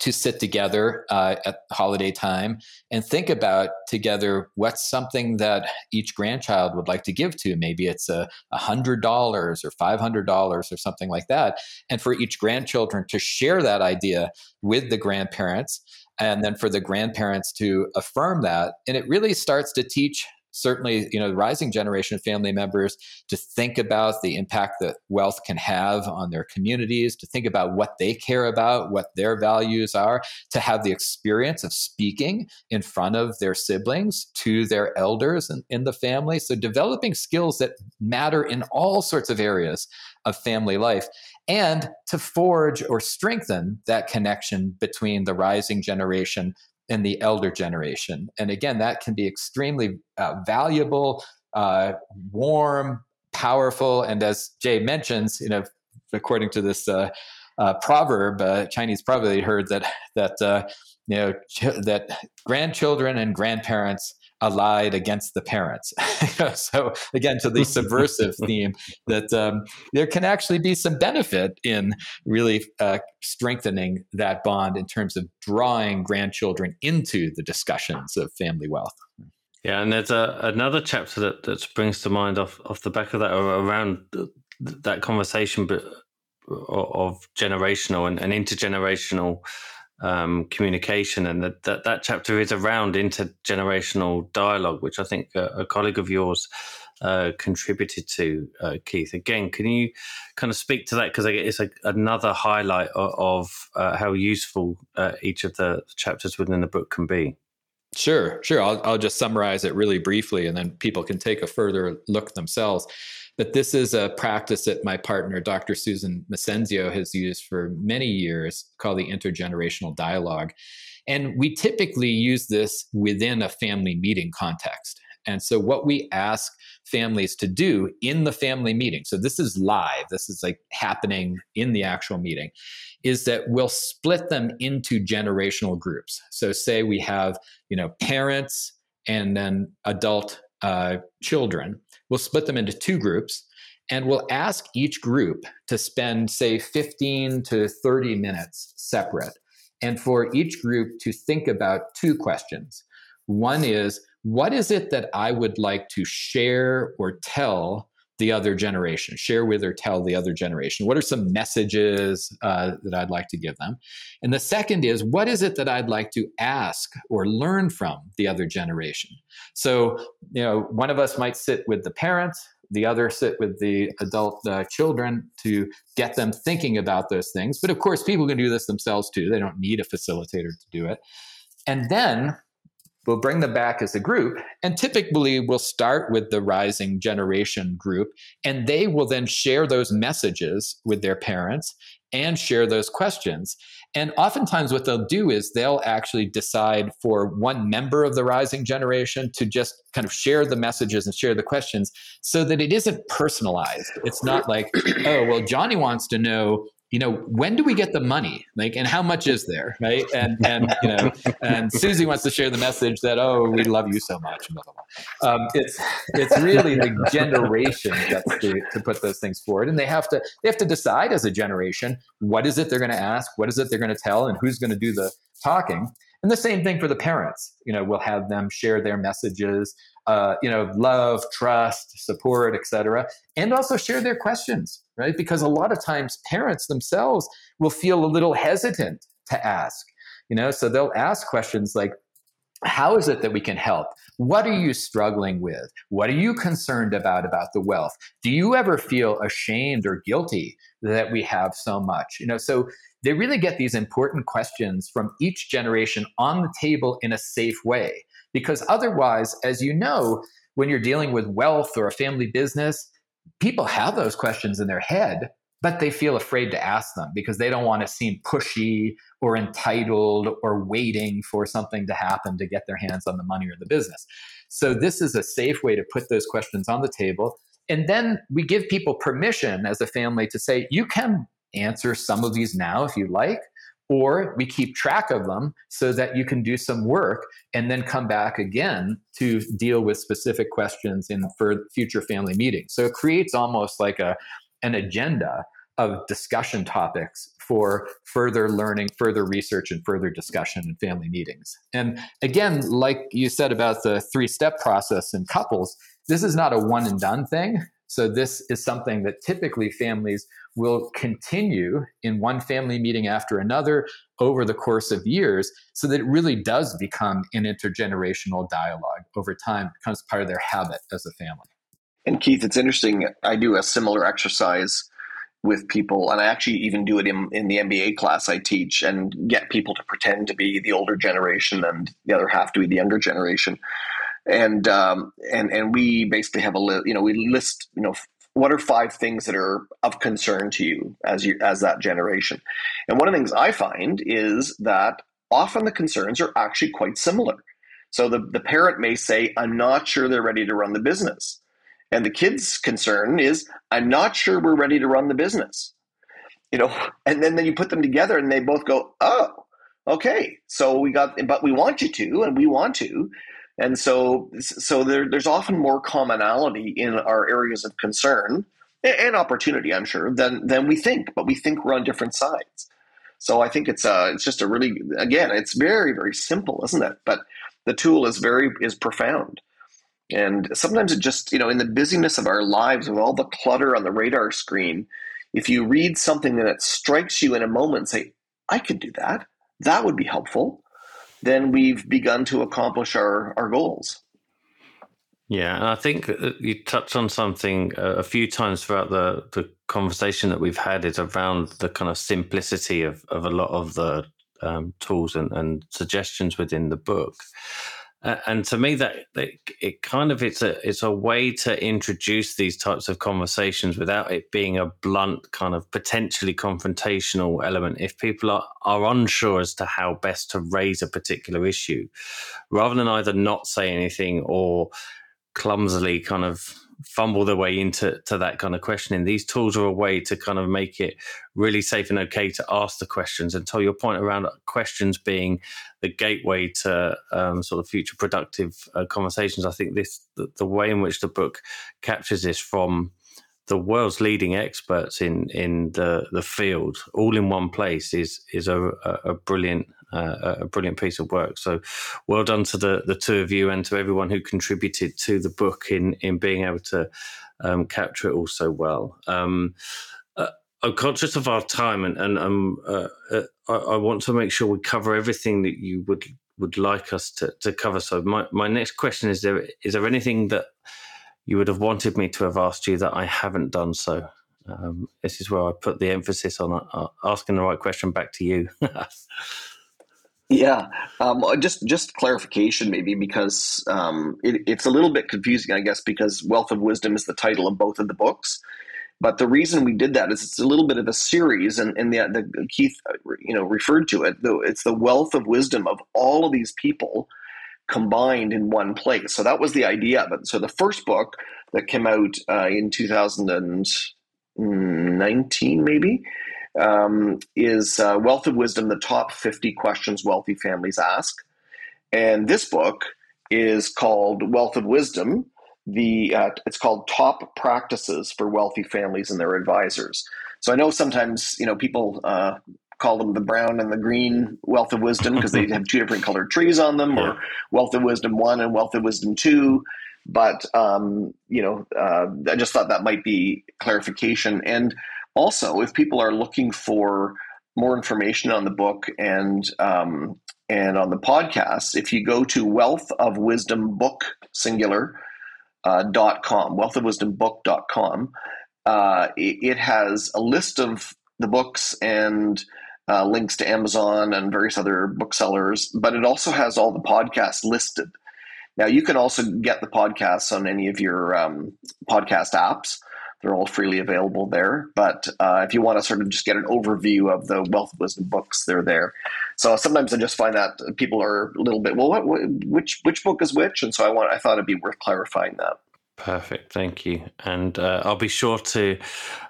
to sit together uh, at holiday time and think about together what's something that each grandchild would like to give to. Maybe it's a hundred dollars or five hundred dollars or something like that, and for each grandchildren to share that idea with the grandparents, and then for the grandparents to affirm that, and it really starts to teach certainly you know the rising generation of family members to think about the impact that wealth can have on their communities to think about what they care about what their values are to have the experience of speaking in front of their siblings to their elders in, in the family. So developing skills that matter in all sorts of areas of family life and to forge or strengthen that connection between the rising generation in the elder generation. And again, that can be extremely uh, valuable, uh, warm, powerful, and as Jay mentions, you know, according to this uh, uh proverb, uh, Chinese proverb, they heard that that uh, you know ch- that grandchildren and grandparents allied against the parents. so again, to the subversive theme, that um, there can actually be some benefit in really uh, strengthening that bond in terms of drawing grandchildren into the discussions of family wealth. Yeah, and there's a, another chapter that, that springs to mind off off the back of that around that conversation, but of generational and, and intergenerational um, communication, and that, that that chapter is around intergenerational dialogue, which I think a, a colleague of yours uh, contributed to. Uh, Keith, again, can you kind of speak to that because it's a, another highlight of, of uh, how useful uh, each of the chapters within the book can be. Sure, sure. I'll, I'll just summarize it really briefly and then people can take a further look themselves. But this is a practice that my partner, Dr. Susan Massenzio, has used for many years called the intergenerational dialogue. And we typically use this within a family meeting context. And so, what we ask families to do in the family meeting, so this is live, this is like happening in the actual meeting, is that we'll split them into generational groups. So, say we have, you know, parents and then adult uh, children. We'll split them into two groups and we'll ask each group to spend, say, 15 to 30 minutes separate. And for each group to think about two questions. One is, what is it that I would like to share or tell the other generation, share with or tell the other generation? What are some messages uh, that I'd like to give them? And the second is, what is it that I'd like to ask or learn from the other generation? So, you know, one of us might sit with the parents, the other sit with the adult uh, children to get them thinking about those things. But of course, people can do this themselves too. They don't need a facilitator to do it. And then We'll bring them back as a group, and typically we'll start with the rising generation group, and they will then share those messages with their parents and share those questions. And oftentimes, what they'll do is they'll actually decide for one member of the rising generation to just kind of share the messages and share the questions so that it isn't personalized. It's not like, oh, well, Johnny wants to know you know when do we get the money? Like and how much is there right? And and you know and susie wants to share the message that oh we love you so much blah, blah, blah. Um, it's it's really the generation that's to, to put those things forward. And they have to they have to decide as a generation what is it they're going to ask what is it they're going to tell and who's going to do the talking. And the same thing for the parents. You know we'll have them share their messages uh, you know, love, trust, support, etc., and also share their questions, right? Because a lot of times parents themselves will feel a little hesitant to ask, you know, so they'll ask questions like, how is it that we can help? What are you struggling with? What are you concerned about about the wealth? Do you ever feel ashamed or guilty that we have so much? You know, so they really get these important questions from each generation on the table in a safe way. Because otherwise, as you know, when you're dealing with wealth or a family business, people have those questions in their head, but they feel afraid to ask them because they don't want to seem pushy or entitled or waiting for something to happen to get their hands on the money or the business. So, this is a safe way to put those questions on the table. And then we give people permission as a family to say, you can answer some of these now if you like, or we keep track of them so that you can do some work and then come back again to deal with specific questions in for future family meetings. So it creates almost like a an agenda of discussion topics for further learning further research and further discussion in family meetings. And again like you said about the three step process in couples this is not a one and done thing so this is something that typically families will continue in one family meeting after another over the course of years so that it really does become an intergenerational dialogue over time. It becomes part of their habit as a family. And keith it's interesting i do a similar exercise with people and i actually even do it in, in the mba class i teach and get people to pretend to be the older generation and the other half to be the younger generation and um, and and we basically have a li- you know we list you know what are five things that are of concern to you as you as that generation. And one of the things i find is that often the concerns are actually quite similar. So the, the parent may say i'm not sure they're ready to run the business. And the kid's concern is i'm not sure we're ready to run the business. You know and then, then you put them together and they both go oh okay. So we got but we want you to and we want to and so, so there, there's often more commonality in our areas of concern and opportunity, I'm sure, than than we think. But we think we're on different sides. So I think it's uh it's just a really again it's very very simple, isn't it? But the tool is very is profound. And sometimes it just, you know, in the busyness of our lives with all the clutter on the radar screen, if you read something that strikes you in a moment, say, I could do that. That would be helpful then we've begun to accomplish our, our goals. Yeah, and I think you touched on something a few times throughout the, the conversation that we've had is around the kind of simplicity of, of a lot of the um, tools and, and suggestions within the book. Uh, and to me, that, that it kind of it's a it's a way to introduce these types of conversations without it being a blunt kind of potentially confrontational element. If people are are unsure as to how best to raise a particular issue, rather than either not say anything or clumsily kind of fumble their way into to that kind of questioning. These tools are a way to kind of make it really safe and okay to ask the questions. And to your point around questions being the gateway to um, sort of future productive uh, conversations, I think this the, the, way in which the book captures this from the world's leading experts in in the the field all in one place is is a, a brilliant uh, a brilliant piece of work. So, well done to the the two of you and to everyone who contributed to the book in in being able to um, capture it all so well. Um, uh, I'm conscious of our time, and, and um, uh, uh, I, I, want to make sure we cover everything that you would would like us to, to cover. So, my, my next question is: there is there anything that you would have wanted me to have asked you that I haven't done so? Um, this is where I put the emphasis on uh, asking the right question back to you. Yeah, um, uh, just just clarification maybe because um, it, it's a little bit confusing, I guess, because Wealth of Wisdom is the title of both of the books. But the reason we did that is it's a little bit of a series, and, and the, the Keith, uh, you know, referred to it. Though it's the wealth of wisdom of all of these people combined in one place. So that was the idea of it. So the first book that came out uh, in 2019, maybe, um, is uh, Wealth of Wisdom, the top 50 questions wealthy families ask. And this book is called Wealth of Wisdom. The uh, it's called Top Practices for Wealthy Families and Their Advisors. So I know sometimes you know people uh, call them the brown and the green Wealth of Wisdom because they have two different colored trees on them, or Wealth of Wisdom one and Wealth of Wisdom two. But um, you know, uh, I just thought that might be clarification and also, if people are looking for more information on the book and um, and on the podcast, if you go to Wealth of Wisdom Book Singular uh, dot com, wealthofwisdombook.com, uh, it, it has a list of the books and uh, links to Amazon and various other booksellers, but it also has all the podcasts listed. Now, you can also get the podcasts on any of your um, podcast apps. They're all freely available there. But uh, if you want to sort of just get an overview of the Wealth of Wisdom books, they're there. So sometimes I just find that people are a little bit, well, what, which which book is which? And so I want I thought it'd be worth clarifying that. Perfect, thank you. And uh, I'll be sure to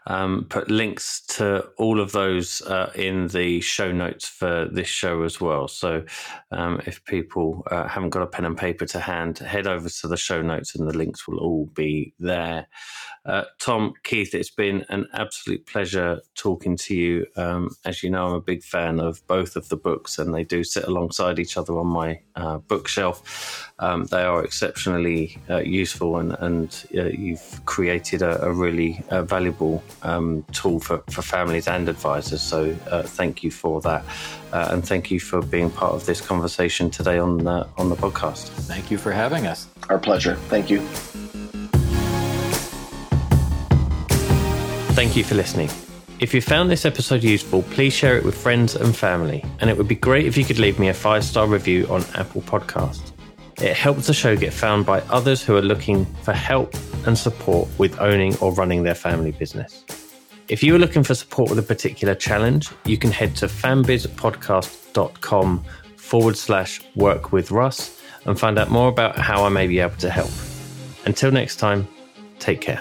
um, put links to all of those uh, in the show notes for this show as well. So um, if people uh, haven't got a pen and paper to hand, head over to the show notes and the links will all be there. Uh, Tom, Keith, it's been an absolute pleasure talking to you. Um, as you know, I'm a big fan of both of the books, and they do sit alongside each other on my uh, bookshelf. Um, they are exceptionally uh, useful, and, and uh, you've created a, a really valuable um, tool for, for families and advisors. So, uh, thank you for that. uh, and thank you for being part of this conversation today on the, on the podcast. Thank you for having us. Our pleasure. Thank you. Thank you for listening. If you found this episode useful, please share it with friends and family, and it would be great if you could leave me a five star review on Apple Podcasts. It helps the show get found by others who are looking for help and support with owning or running their family business. If you are looking for support with a particular challenge, you can head to fambizpodcast.com forward slash work with Russ and find out more about how I may be able to help. Until next time, take care.